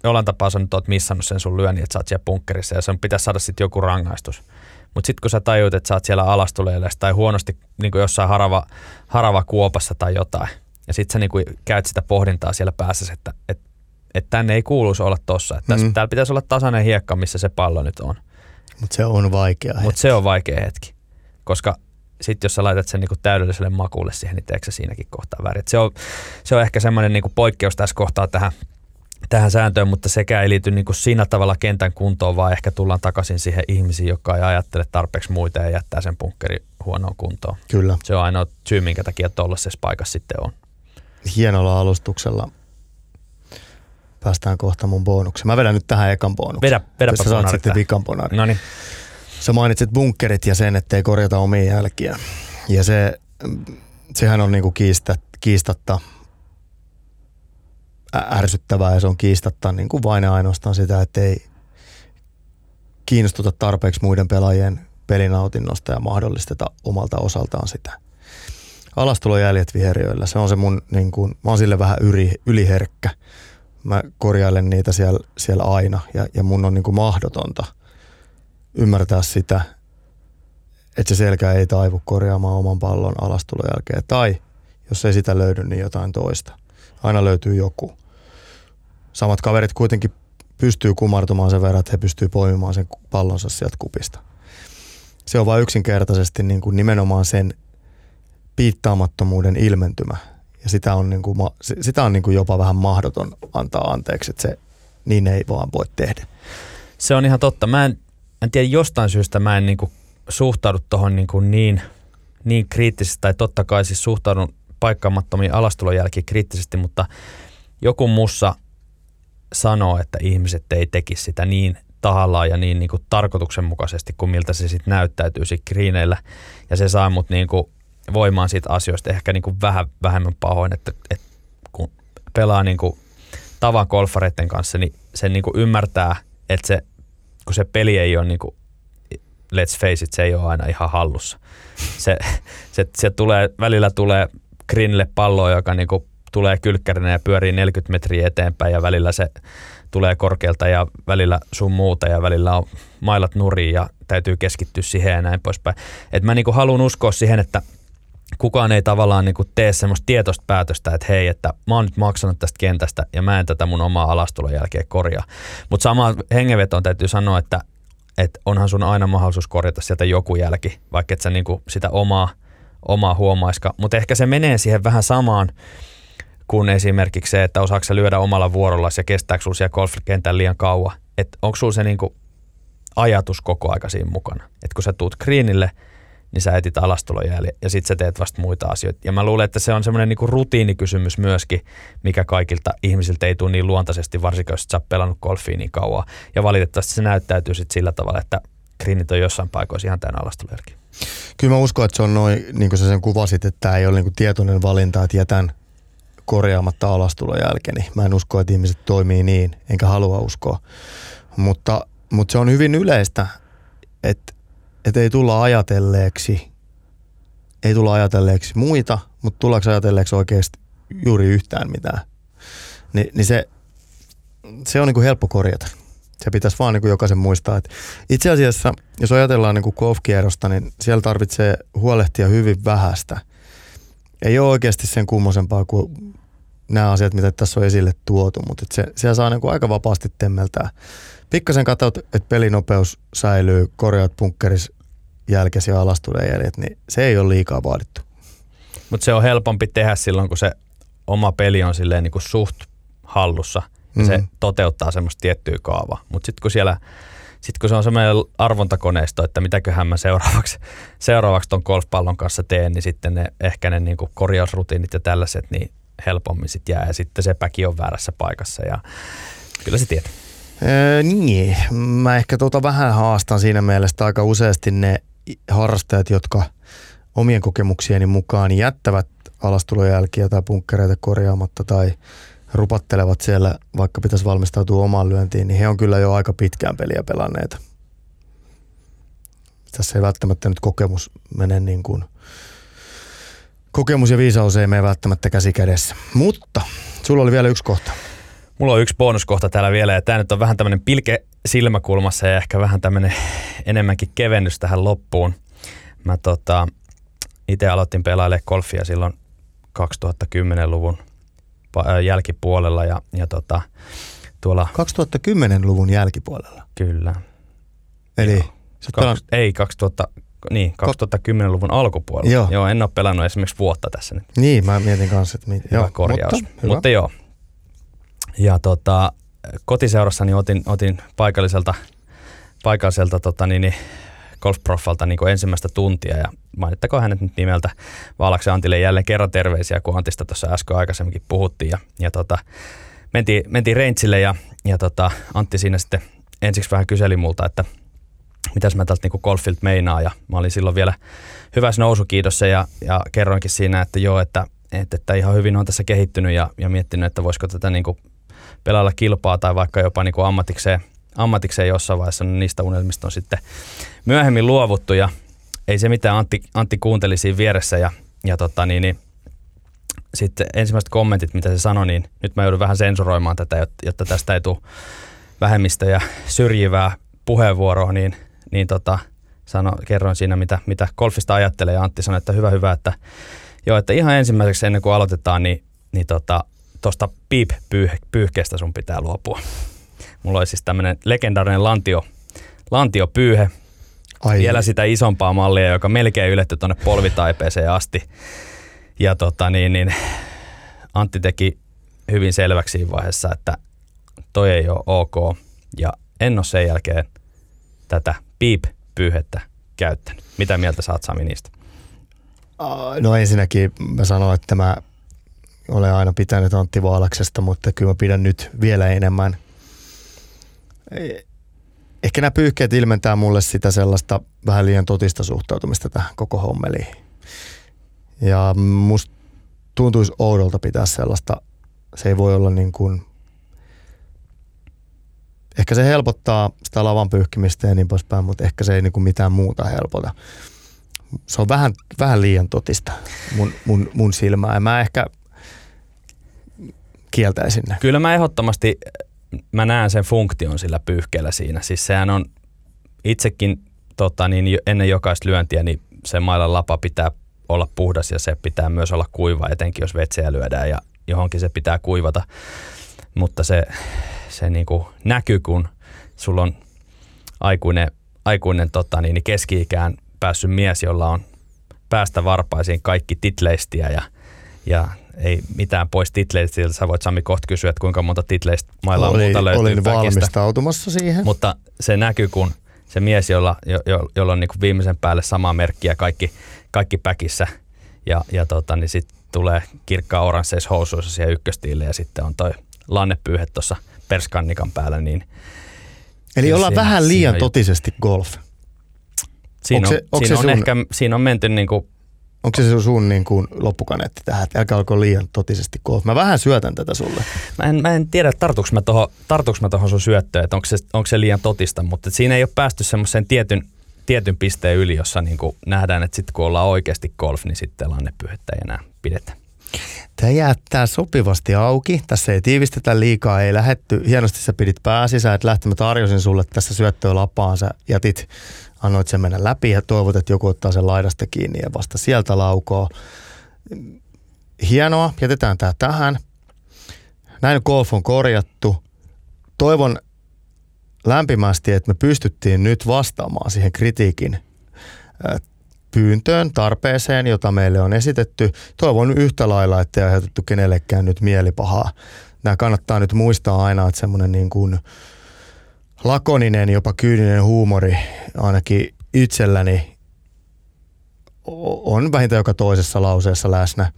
jollain tapaa sä nyt oot missannut sen sun lyönnin, että sä oot siellä bunkkerissa ja sen pitäisi saada sitten joku rangaistus. Mutta sitten kun sä tajuut, että sä oot siellä alastuleilleessa tai huonosti niin jossain harava, harava kuopassa tai jotain, ja sitten sä niin käyt sitä pohdintaa siellä päässä, että, että, että tänne ei kuuluisi olla tossa. Että Mm. täällä pitäisi olla tasainen hiekka, missä se pallo nyt on. Mutta se on vaikea. Mutta se on vaikea hetki, koska sitten jos sä laitat sen niinku täydelliselle makuulle siihen, niin teekö siinäkin kohtaa väärin. se on, se on ehkä semmoinen niinku poikkeus tässä kohtaa tähän, tähän sääntöön, mutta sekä ei liity niinku siinä tavalla kentän kuntoon, vaan ehkä tullaan takaisin siihen ihmisiin, joka ei ajattele tarpeeksi muita ja jättää sen punkkeri huonoon kuntoon. Kyllä. Se on ainoa syy, minkä takia tuollaisessa paikassa sitten on. Hienolla alustuksella päästään kohta mun bonukseen. Mä vedän nyt tähän ekan bonuksen. Vedä, vedäpä Sä saat sitten vikan. No niin. Sä mainitsit bunkerit ja sen, ettei korjata omia jälkiä. Ja se, sehän on niinku kiista, kiistatta ärsyttävää ja se on kiistatta niinku vain ja ainoastaan sitä, että ei kiinnostuta tarpeeksi muiden pelaajien pelinautinnosta ja mahdollisteta omalta osaltaan sitä. Alastulojäljet viheriöillä, se on se mun, niin kuin, mä oon sille vähän yli, yliherkkä. Mä korjailen niitä siellä, siellä aina ja, ja mun on niin mahdotonta – ymmärtää sitä, että se selkä ei taivu korjaamaan oman pallon alastulon jälkeen. Tai jos ei sitä löydy, niin jotain toista. Aina löytyy joku. Samat kaverit kuitenkin pystyy kumartumaan sen verran, että he pystyy poimimaan sen pallonsa sieltä kupista. Se on vain yksinkertaisesti niin kuin nimenomaan sen piittaamattomuuden ilmentymä. Ja sitä on, niin kuin, sitä on niin kuin jopa vähän mahdoton antaa anteeksi, että se niin ei vaan voi tehdä. Se on ihan totta. Mä en en tiedä, jostain syystä mä en niin kuin suhtaudu tuohon niin, niin, niin kriittisesti, tai totta kai siis suhtaudun paikkaamattomiin alastulojälkiin kriittisesti, mutta joku mussa sanoo, että ihmiset ei tekisi sitä niin tahallaan ja niin, niin kuin tarkoituksenmukaisesti kuin miltä se sitten näyttäytyy siinä kriineillä. Ja se saa mut niin kuin voimaan siitä asioista ehkä niin kuin vähän vähemmän pahoin, että, että kun pelaa niin kuin tavan golfareiden kanssa, niin se niin kuin ymmärtää, että se kun se peli ei ole niin kuin, let's face it, se ei ole aina ihan hallussa. Se, se, se tulee, välillä tulee greenille palloa, joka niin kuin tulee kylkkärinä ja pyörii 40 metriä eteenpäin ja välillä se tulee korkealta ja välillä sun muuta ja välillä on mailat nuriin ja täytyy keskittyä siihen ja näin poispäin. Et mä niinku haluan uskoa siihen, että kukaan ei tavallaan niinku tee semmoista tietoista päätöstä, että hei, että mä oon nyt maksanut tästä kentästä ja mä en tätä mun omaa alastulon jälkeen korjaa. Mutta sama hengenvetoon täytyy sanoa, että, että onhan sun aina mahdollisuus korjata sieltä joku jälki, vaikka et sä niinku sitä omaa, omaa huomaiska. Mutta ehkä se menee siihen vähän samaan kuin esimerkiksi se, että osaako sä lyödä omalla vuorolla ja kestääkö sulla siellä golfkentän liian kauan. Että onko sulla se niinku ajatus koko aika siinä mukana. Että kun sä tuut greenille – niin sä etit alastulojääli ja sitten sä teet vasta muita asioita. Ja mä luulen, että se on semmoinen niinku rutiinikysymys myöskin, mikä kaikilta ihmisiltä ei tule niin luontaisesti, varsinkin jos sä oot pelannut golfia niin kauan. Ja valitettavasti se näyttäytyy sitten sillä tavalla, että greenit on jossain paikoissa ihan täynnä alastulojälki. Kyllä mä uskon, että se on noin, niin kuin sä sen kuvasit, että tämä ei ole niin kuin tietoinen valinta, että jätän korjaamatta alastulon jälkeni. Mä en usko, että ihmiset toimii niin, enkä halua uskoa. Mutta, mutta se on hyvin yleistä, että että ei tulla ajatelleeksi, ei tulla ajatelleeksi muita, mutta tullaanko ajatelleeksi oikeasti juuri yhtään mitään. Ni, niin se, se on niin kuin helppo korjata. Se pitäisi vaan niin kuin jokaisen muistaa. Että itse asiassa, jos ajatellaan niin kuin golfkierrosta, niin siellä tarvitsee huolehtia hyvin vähästä. Ei ole oikeasti sen kummosempaa kuin nämä asiat, mitä tässä on esille tuotu, mutta se, siellä saa niin kuin aika vapaasti temmeltää pikkasen katsot, että pelinopeus säilyy, korjaat punkkeris jälkesi ja alastuleen jäljet, niin se ei ole liikaa vaadittu. Mutta se on helpompi tehdä silloin, kun se oma peli on silleen niin kuin suht hallussa ja mm. se toteuttaa semmoista tiettyä kaavaa. Mutta sitten kun siellä sitten kun se on semmoinen arvontakoneisto, että mitäköhän mä seuraavaksi, seuraavaksi ton golfpallon kanssa teen, niin sitten ne, ehkä ne niin korjausrutiinit ja tällaiset, niin helpommin sitten jää. Ja sitten se päki on väärässä paikassa ja kyllä se tietää. Öö, niin, mä ehkä tuota vähän haastan siinä mielessä aika useasti ne harrastajat, jotka omien kokemuksieni mukaan jättävät alastulojälkiä tai punkkereita korjaamatta tai rupattelevat siellä, vaikka pitäisi valmistautua omaan lyöntiin, niin he on kyllä jo aika pitkään peliä pelanneita. Tässä ei välttämättä nyt kokemus mene niin kuin, kokemus ja viisaus ei mene välttämättä käsi kädessä. Mutta sulla oli vielä yksi kohta. Mulla on yksi bonuskohta täällä vielä ja tämä nyt on vähän tämmöinen pilke silmäkulmassa ja ehkä vähän tämmöinen enemmänkin kevennys tähän loppuun. Mä tota, itse aloitin pelailemaan golfia silloin 2010-luvun jälkipuolella ja, ja tota, tuolla... 2010-luvun jälkipuolella? Kyllä. Eli... Kaks, ei, 2000, niin, 2010-luvun alkupuolella. Joo. joo. en ole pelannut esimerkiksi vuotta tässä nyt. Niin, mä mietin kanssa, että... Mit, Hyvä joo, korjaus. Mutta, hyvä. mutta joo. Ja tota, kotiseurassani otin, otin paikalliselta, paikalliselta tota, niin, niin, golfproffalta niin ensimmäistä tuntia. Ja mainittakoon hänet nyt nimeltä Vaalaksen Antille jälleen kerran terveisiä, kun Antista tuossa äsken aikaisemminkin puhuttiin. Ja, ja tota, mentiin, mentiin Rangeille ja, ja tota, Antti siinä sitten ensiksi vähän kyseli multa, että mitäs mä tältä niin golfilta meinaa ja mä olin silloin vielä hyvässä nousukiidossa ja, ja kerroinkin siinä, että joo, että, että, että ihan hyvin on tässä kehittynyt ja, ja miettinyt, että voisiko tätä niin kuin pelailla kilpaa tai vaikka jopa niin kuin ammatikseen, ammatikseen jossain vaiheessa, niin niistä unelmista on sitten myöhemmin luovuttu ja ei se mitään, Antti, Antti kuunteli siinä vieressä ja, ja tota niin, niin sitten ensimmäiset kommentit, mitä se sanoi, niin nyt mä joudun vähän sensuroimaan tätä, jotta, tästä ei tule vähemmistöjä syrjivää puheenvuoroa, niin, niin tota, sano, kerroin siinä, mitä, mitä golfista ajattelee. Ja Antti sanoi, että hyvä, hyvä, että joo, että ihan ensimmäiseksi ennen kuin aloitetaan, niin, niin tota, tuosta piip-pyyhkeestä sun pitää luopua. Mulla oli siis tämmöinen legendaarinen lantio, lantiopyyhe, Ai, vielä sitä isompaa mallia, joka melkein yletty tuonne polvitaipeeseen asti. Ja tota niin, niin Antti teki hyvin selväksi siinä vaiheessa, että toi ei ole ok. Ja en ole sen jälkeen tätä piip-pyyhettä käyttänyt. Mitä mieltä saat Sami niistä? No ensinnäkin mä sanoin, että mä olen aina pitänyt Antti Vaalaksesta, mutta kyllä mä pidän nyt vielä enemmän. Eh, Ehkä nämä pyyhkeet ilmentää mulle sitä sellaista vähän liian totista suhtautumista tähän koko hommeliin. Ja musta tuntuisi oudolta pitää sellaista, se ei voi olla niin kuin, ehkä se helpottaa sitä lavan pyyhkimistä ja niin poispäin, mutta ehkä se ei niin kuin mitään muuta helpota se on vähän, vähän liian totista mun, mun, mun silmää. Ja mä ehkä kieltäisin. Kyllä mä ehdottomasti, mä näen sen funktion sillä pyyhkeellä siinä. Siis sehän on itsekin tota, niin ennen jokaista lyöntiä, niin se mailan lapa pitää olla puhdas ja se pitää myös olla kuiva, etenkin jos vetseä lyödään ja johonkin se pitää kuivata. Mutta se, se niin kuin näkyy, kun sulla on aikuinen, aikuinen tota, niin, niin keski-ikään päässyt mies, jolla on päästä varpaisiin kaikki titleistiä ja, ja ei mitään pois titleistiltä. Sä voit Sami kohta kysyä, että kuinka monta titleistä mailla on muuta löytyy olin päkistä. valmistautumassa siihen. Mutta se näkyy, kun se mies, jolla, jo, jo, jolla on niin viimeisen päälle sama merkki ja kaikki, kaikki päkissä ja, ja tota, niin sitten tulee kirkkaa oransseissa housuissa siihen ykköstiille ja sitten on toi lannepyyhe tuossa perskannikan päällä, niin Eli kyllä ollaan siinä- vähän liian siinä on totisesti golf. siinä on, se- onko siinä se on sun- ehkä siinä on menty niin kuin, Onko se sun niin kuin loppukaneetti tähän, että älkää olko liian totisesti golf? Mä vähän syötän tätä sulle. mä en, mä en tiedä, tartuks mä tohon, tartuks mä tohon sun syöttöön, että onko se, onko se liian totista, mutta et siinä ei ole päästy semmoiseen tietyn, tietyn pisteen yli, jossa niin kuin nähdään, että sitten kun ollaan oikeasti golf, niin sitten lannepyyhettä ei enää pidetä. Tämä jättää sopivasti auki. Tässä ei tiivistetä liikaa, ei lähetty. Hienosti sä pidit pääsisä, että lähti mä tarjosin sulle tässä syöttöä lapaan. Sä jätit, annoit sen mennä läpi ja toivot, että joku ottaa sen laidasta kiinni ja vasta sieltä laukoo. Hienoa, jätetään tämä tähän. Näin golf on korjattu. Toivon lämpimästi, että me pystyttiin nyt vastaamaan siihen kritiikin pyyntöön, tarpeeseen, jota meille on esitetty. Toivon yhtä lailla, että ei aiheutettu kenellekään nyt mielipahaa. Nämä kannattaa nyt muistaa aina, että semmoinen niin kuin lakoninen, jopa kyyninen huumori ainakin itselläni on vähintään joka toisessa lauseessa läsnä.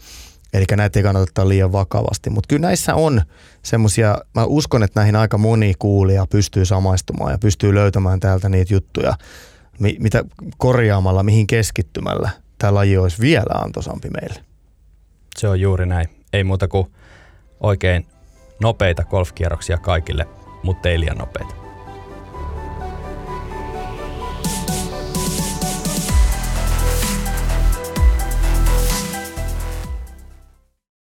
Eli näitä ei kannata ottaa liian vakavasti. Mutta kyllä näissä on semmoisia, mä uskon, että näihin aika moni kuulija pystyy samaistumaan ja pystyy löytämään täältä niitä juttuja, mi- mitä korjaamalla, mihin keskittymällä tämä laji olisi vielä antoisampi meille. Se on juuri näin. Ei muuta kuin oikein nopeita golfkierroksia kaikille, mutta ei liian nopeita.